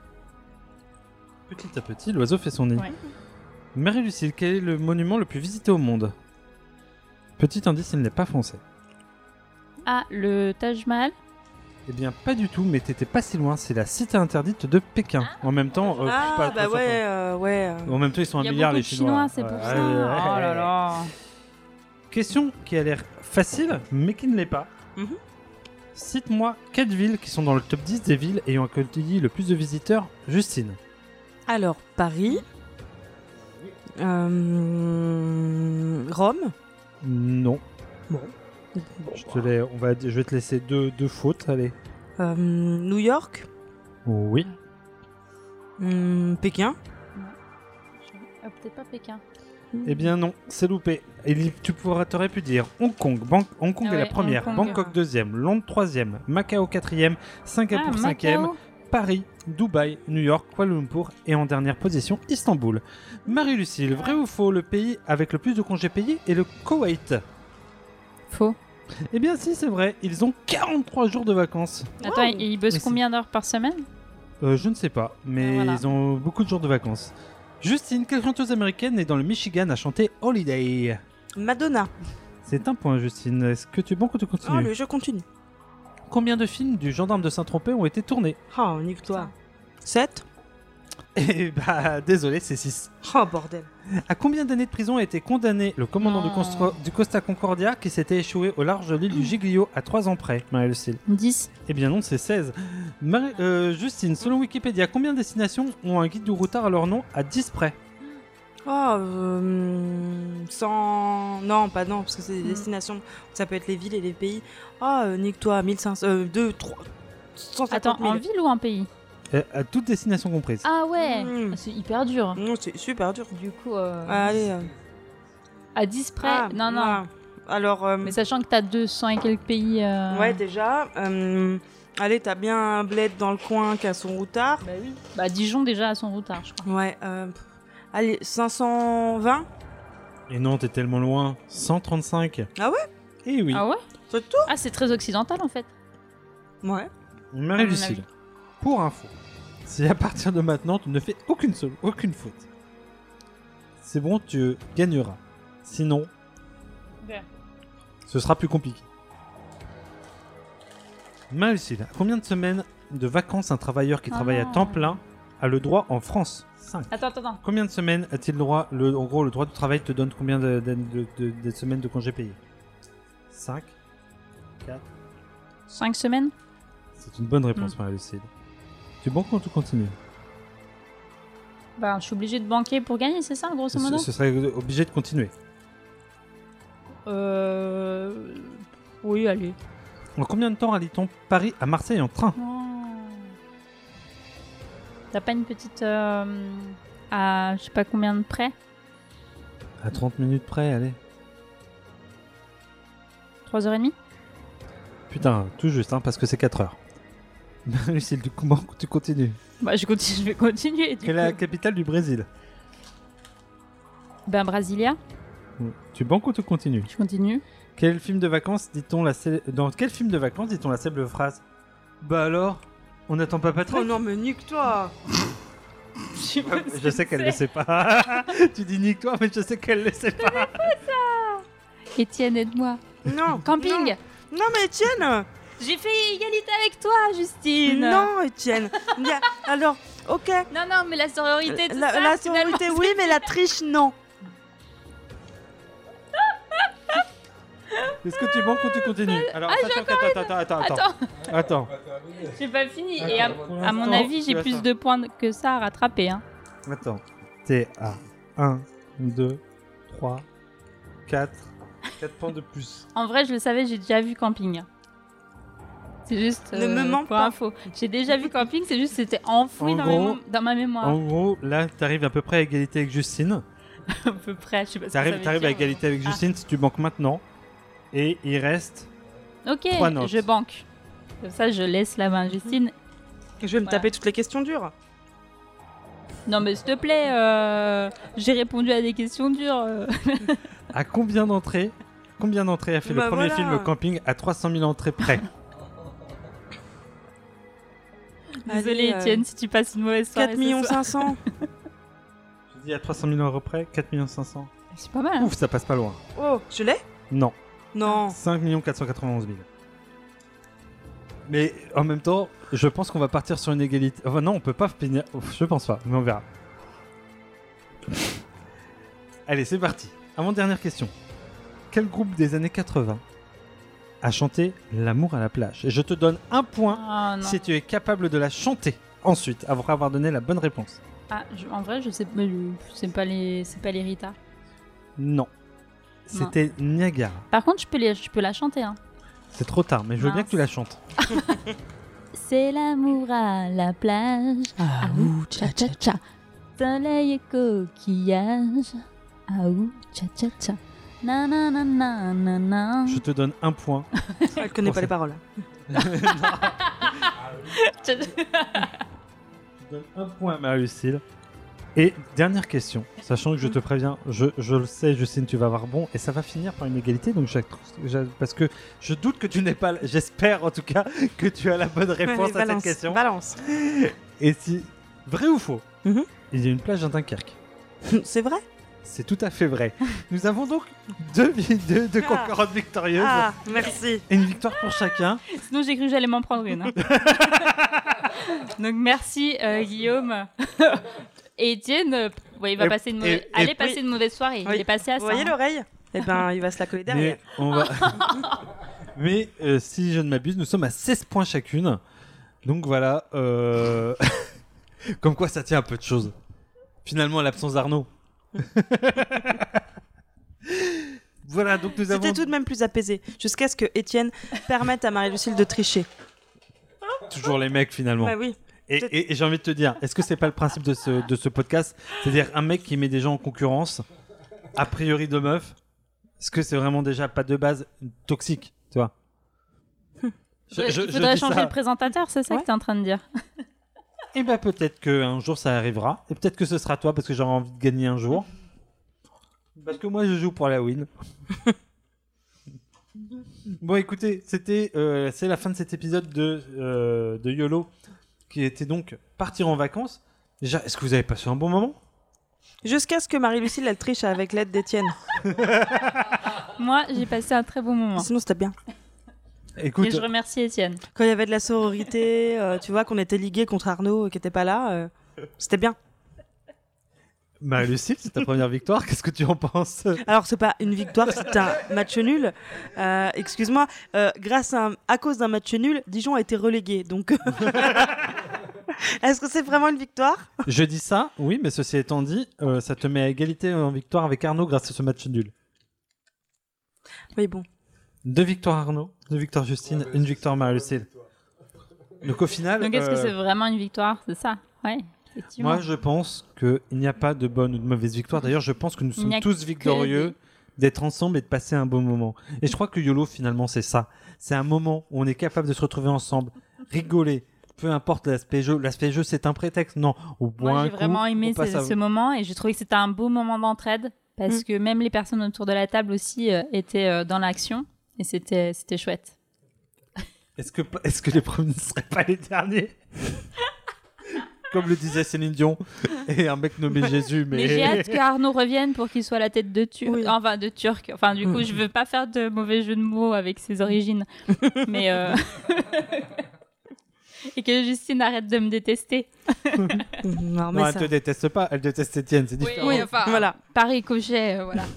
Petit à petit, l'oiseau fait son nid. Ouais. Marie-Lucille, quel est le monument le plus visité au monde? Petit indice, il n'est pas français. Ah, le Taj Mahal? Eh bien, pas du tout, mais t'étais pas si loin. C'est la cité interdite de Pékin. En même temps, euh, ah pas bah trop ouais, euh, ouais. euh. En même temps, ils sont un Il y a milliard beaucoup les de Chinois. Chinois, c'est pour Ouais, ça. ouais, ouais. Oh là là Question qui a l'air facile, mais qui ne l'est pas. Mhm. Cite-moi 4 villes qui sont dans le top 10 des villes ayant accueilli le plus de visiteurs. Justine. Alors Paris, euh, Rome. Non. Bon. Je, te l'ai- on va, je vais te laisser deux, deux fautes. Allez. Euh, New York, Oui. hum, Pékin. Ah, Peut-être pas Pékin. Eh bien non, c'est loupé. Et tu pourrais, t'aurais pu dire Hong Kong. Ban- Hong Kong Ah est la ouais, première, Hong Kong. Bangkok deuxième, Londres troisième, Macao quatrième, Singapour Ah, cinquième, Macao. Paris, Dubaï, New York, Kuala Lumpur et en dernière position Istanbul. Marie-Lucille, vrai ou faux, le pays avec le plus de congés payés est le Koweït? Faux. Eh bien si, c'est vrai, ils ont 43 jours de vacances. Attends, et il bosse Mais c'est- combien d'heures par semaine? Euh, je ne sais pas, mais Ah, voilà. ils ont beaucoup de jours de vacances. Justine, quelle chanteuse américaine est dans le Michigan à chanter Holiday? Madonna. C'est un point, Justine. Est-ce que tu es bon que tu continues? Allez, je continue. Combien de films du gendarme de Saint-Tropez ont été tournés? Oh, nique-toi. 7 Eh bah, désolé, c'est 6. Oh, bordel. À combien d'années de prison a été condamné le commandant du, du Costa Concordia qui s'était échoué au large de l'île du Giglio à 3 ans près, Marie-Lucille 10. Eh bien non, c'est 16. Marie- euh, Justine, selon Wikipédia, combien de destinations ont un guide du routard à leur nom à 10 près? Oh, euh, 100... Non, pas non, parce que c'est des Hmm. destinations. Ça peut être les villes et les pays. Ah, euh, nique-toi, 1500... Euh, 2, 3... 150 Attends, 000. en ville ou en pays Euh, À toutes destinations comprises. Ah ouais Mm. C'est hyper dur. Non, c'est super dur. Du coup, euh, Allez. euh, à 10 près ah, Non, non. ah. Alors, euh, Mais sachant que t'as 200 et quelques pays. euh, ouais, déjà. euh, allez, t'as bien un bled dans le coin qui a son routard. Bah oui. Bah Dijon déjà à son routard, je crois. Ouais. euh, pff, allez, 520 Et non, t'es tellement loin. 135. Ah ouais? Eh oui. Ah ouais? C'est tout? Ah, c'est très occidental en fait. Ouais. Marie-Lucille, pour info, si à partir de maintenant tu ne fais aucune, seule, aucune faute, c'est bon, tu gagneras. Sinon, ce sera plus compliqué. Marie-Lucille, à combien de semaines de vacances un travailleur qui Ah travaille à non. temps plein a le droit en France? 5. Attends, attends, attends. Combien de semaines a-t-il le droit le, En gros, le droit du travail te donne combien de, de- de- de- de semaines de congés payés? 5 4 5 semaines? C'est une bonne réponse, Marie-Lucille. Tu es bon quand tu continues? Bah, je suis obligée de banquer pour gagner, c'est ça, grosso modo? ce, ce serait obligé de continuer. Euh. Oui, allez. En combien de temps allie-t-on Paris à Marseille en train? Oh. T'as pas une petite. euh, à je sais pas combien de près À 30 minutes près, allez. 3h30 Putain, tout juste, hein, parce que c'est 4 heures. Lucille, du coup, tu continues. Bah, je, continue, je vais continuer. Quelle est la capitale du Brésil? Ben, Brasilia, Tu banques ou tu continues? Je continue. Quel film de vacances dit-on la Dans quel film de vacances dit-on la célèbre phrase? Bah alors? On n'attend pas Patrick Oh non, mais nique-toi Je sais qu'elle ne sait pas. tu dis nique-toi, mais je sais qu'elle ne sait pas. Étienne, aide-moi. Non Camping Non, non, mais Étienne J'ai fait égalité avec toi, Justine Non, Étienne a- Alors, ok. Non, non, mais la sororité, tout La, ça, la finalement, sororité, oui, mais la triche, non. Est-ce que tu banques ou tu continues Alors, Ah, attends, attends, attends, attends, attends, attends. J'ai pas fini. Et à, mon avis, j'ai plus de points que ça à rattraper. Hein. Attends. T'es à 1, 2, 3, 4, 4 points de plus. En vrai, je le savais, j'ai déjà vu camping. C'est juste Ne me mens pour pas. info. J'ai déjà vu camping, c'est juste c'était enfoui En dans, gros- ma mémoire. En gros, là, t'arrives à peu près à égalité avec Justine. à peu près, je sais pas T'arrives à égalité avec Ah. Justine si tu banques maintenant. Et il reste. Ok, Trois notes. je banque. Comme ça, je laisse la main à Justine. Je vais me Voilà. taper toutes les questions dures. Non, mais s'il te plaît, euh, j'ai répondu à des questions dures. euh. À combien d'entrées Combien d'entrées a fait Bah le premier voilà. film Camping à 300 000 entrées près? Désolée, Allez, euh, Étienne, si tu passes une mauvaise soirée. 4 ce millions soir. 500. Je dis à 300 000 euros près 4 500 C'est pas mal. hein. Ouf, ça passe pas loin. Oh, je l'ai? Non. Non. 5 491 000. Mais en même temps, je pense qu'on va partir sur une égalité. Enfin, non, on peut pas finir. Ouf, Je pense pas, mais on verra. Allez, c'est parti. Avant-dernière question. Quel groupe des années 80 a chanté L'amour à la plage? Et je te donne un point Ah, non. si tu es capable de la chanter ensuite, après avoir donné la bonne réponse. Ah, je- en vrai, je sais, mais je- c'est pas les, c'est pas les Rita? Non. C'était Niagara. Par contre, je peux les, je peux la chanter. Hein. C'est trop tard, mais je veux bien que tu la chantes. C'est l'amour à la plage. Ah ouh, cha cha cha. Soleil et coquillage. Ah ouh, cha cha cha. Na na na na na na. Je te donne un point. Elle connaît pas les paroles. Je donne un point à Marie-Lucille. Et dernière question, sachant que je te préviens, je, je le sais, Justine, tu vas avoir bon, et ça va finir par une égalité, donc parce que je doute que tu n'es pas, j'espère en tout cas que tu as la bonne réponse Allez, à balance, cette question. Balance. Et si, vrai ou faux, Mhm. il y a une plage à Dunkerque. C'est vrai? C'est tout à fait vrai. Nous avons donc deux, deux, deux Ah. concurrentes victorieuses, Ah, merci. et une victoire pour chacun. Sinon, j'ai cru que j'allais m'en prendre une. hein. Donc, merci euh, Guillaume. Et Étienne, euh, ouais, il va Et- passer une mauvaise... et- allez passer une mauvaise soirée. Oui. Il est passé à Vous ça. voyez hein. l'oreille? Eh ben, il va se la coller derrière. Mais on va. Mais euh, si je ne m'abuse, nous sommes à 16 points chacune. Donc voilà. euh, Comme quoi ça tient un peu de choses. Finalement, à l'absence d'Arnaud. voilà, donc nous avons. C'était tout de même plus apaisé, jusqu'à ce que Étienne permette à Marie-Lucille de tricher. Toujours les mecs finalement. Bah oui. Et, et- et j'ai envie de te dire, est-ce que c'est pas le principe de ce, de ce podcast? C'est-à-dire un mec qui met des gens en concurrence, a priori de meufs, est-ce que c'est vraiment déjà pas de base toxique Tu vois? Je- Il je- faudrait, je dis changer ça. le présentateur, c'est ça que tu es en train de dire Et bah peut-être qu'un jour ça arrivera. Et peut-être que ce sera toi parce que j'aurai envie de gagner un jour. Parce que moi je joue pour la win. bon écoutez, c'était euh, c'est la fin de cet épisode de, euh, de YOLO qui était donc partir en vacances. Déjà, est-ce que vous avez passé un bon moment? Jusqu'à ce que Marie-Lucille elle triche avec l'aide d'Étienne. Moi, j'ai passé un très bon moment. Sinon, c'était bien. Écoute, Et je remercie Étienne. Quand il y avait de la sororité, euh, tu vois, qu'on était ligués contre Arnaud euh, qui était pas là, euh, c'était bien. Marie-Lucille, c'est ta première victoire. Qu'est-ce que tu en penses? Alors, c'est pas une victoire, c'est un match nul. Euh, Excuse-moi, euh, grâce à, un- à cause d'un match nul, Dijon a été relégué. Donc, est-ce que c'est vraiment une victoire Je dis ça, oui, mais ceci étant dit, euh, ça te met à égalité en victoire avec Arnaud grâce à ce match nul. Oui, bon. Deux victoires Arnaud, deux victoires Justine, une victoire Marie-Lucille. Donc au final, Donc, est-ce que euh, c'est vraiment une victoire? C'est ça Ouais, moi je pense qu'il n'y a pas de bonne ou de mauvaise victoire. D'ailleurs, je pense que nous sommes tous que victorieux d'être ensemble et de passer un bon moment. Et je crois que YOLO finalement c'est ça. C'est un moment où on est capable de se retrouver ensemble, rigoler. Peu importe l'aspect jeu, l'aspect jeu c'est un prétexte. Non, au un j'ai vraiment aimé on passe ce, à- ce moment et j'ai trouvé que c'était un beau moment d'entraide parce Mm. que même les personnes autour de la table aussi euh, étaient euh, dans l'action et c'était c'était chouette. Est-ce que, est-ce que les premiers ne seraient pas les derniers? Comme le disait Céline Dion et un mec nommé Jésus, mais. Mais j'ai hâte que Arnaud revienne pour qu'il soit la tête de Turc. Oui. Enfin, de Turc. Enfin, du coup, Mm. je veux pas faire de mauvais jeu de mots avec ses origines. mais. euh, Et que Justine arrête de me détester. Non, mais Non, elle ça- te déteste pas, elle déteste Étienne, c'est différent. Oui, enfin, Voilà. par ricochet, euh, voilà.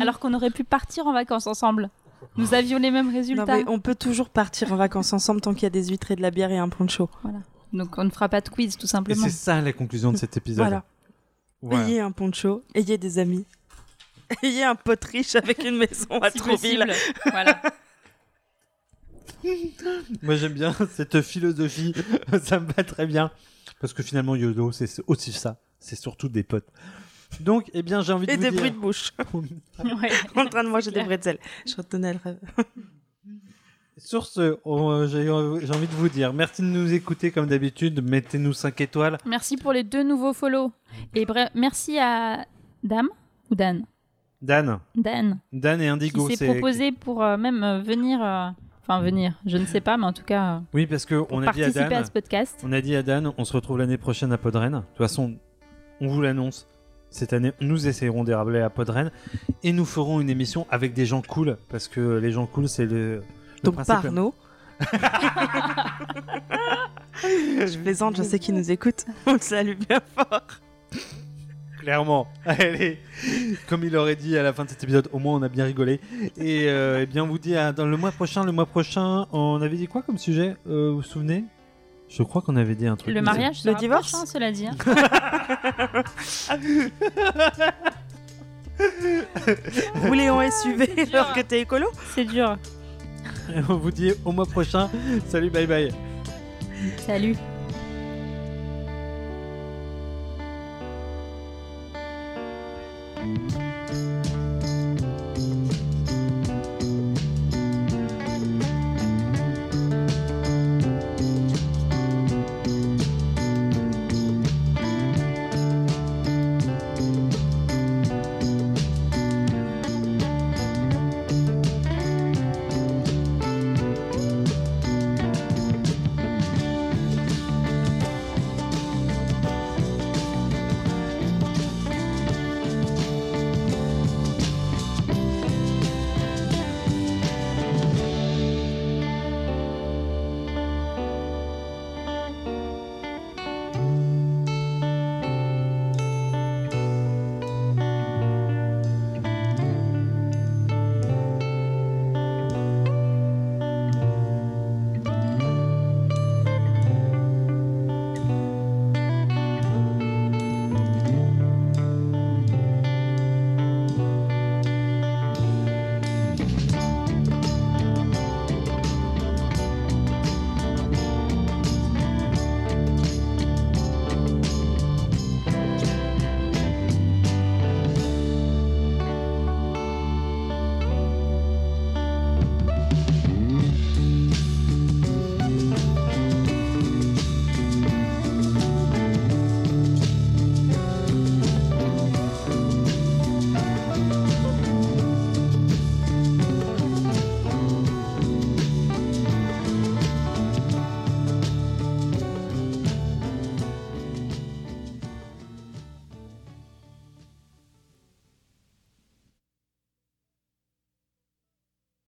Alors qu'on aurait pu partir en vacances ensemble. Nous avions les mêmes Non, résultats. mais on peut toujours partir en vacances ensemble tant qu'il y a des huîtres et de la bière et un poncho. Donc on ne fera pas de quiz, tout Et simplement. c'est ça la conclusion de cet épisode. Voilà. Voilà. Ayez un poncho, ayez des amis. Ayez un pote riche avec une maison à si Trouville. possible. voilà. Moi j'aime bien cette philosophie, ça me va très bien. Parce que finalement YOLO c'est aussi ça, c'est surtout des potes. Donc eh bien j'ai envie de Et vous des dire... bruits de bouche. Ouais. en train de manger des bretzels. Je retenais le rêve. Sur ce, on- j'ai j'ai envie de vous dire merci de nous écouter comme d'habitude, mettez-nous 5 étoiles. Merci pour les deux nouveaux follow. Et bref, merci à Dame ou Dan Dan, Dan, Dan et qui Indigo, s'est c'est... proposé pour euh, même euh, venir. euh, Enfin, venir, je ne sais pas, mais en tout cas, euh, Oui parce que on a dit à participer Dan... à ce podcast. On a dit à Dan, on se retrouve l'année prochaine à Podren. De toute façon, on vous l'annonce. Cette année, nous essayerons d'érabler à Podren et nous ferons une émission avec des gens cool parce que les gens cool, c'est le, le Donc principe. pas Arnaud. je plaisante, je sais qu'il nous écoute. On le salue bien fort. Clairement. Allez, comme il aurait dit à la fin de cet épisode, au moins on a bien rigolé. Et euh, eh bien, on vous dit à- dans le mois prochain. Le mois prochain, on avait dit quoi comme sujet Euh, Vous vous souvenez? Je crois qu'on avait dit un truc. Le mariage, Le divorce? prochain, cela dit. hein. Rouler en SUV alors que t'es écolo? C'est dur. c'est- On vous dit au mois prochain. Salut, bye bye. Salut.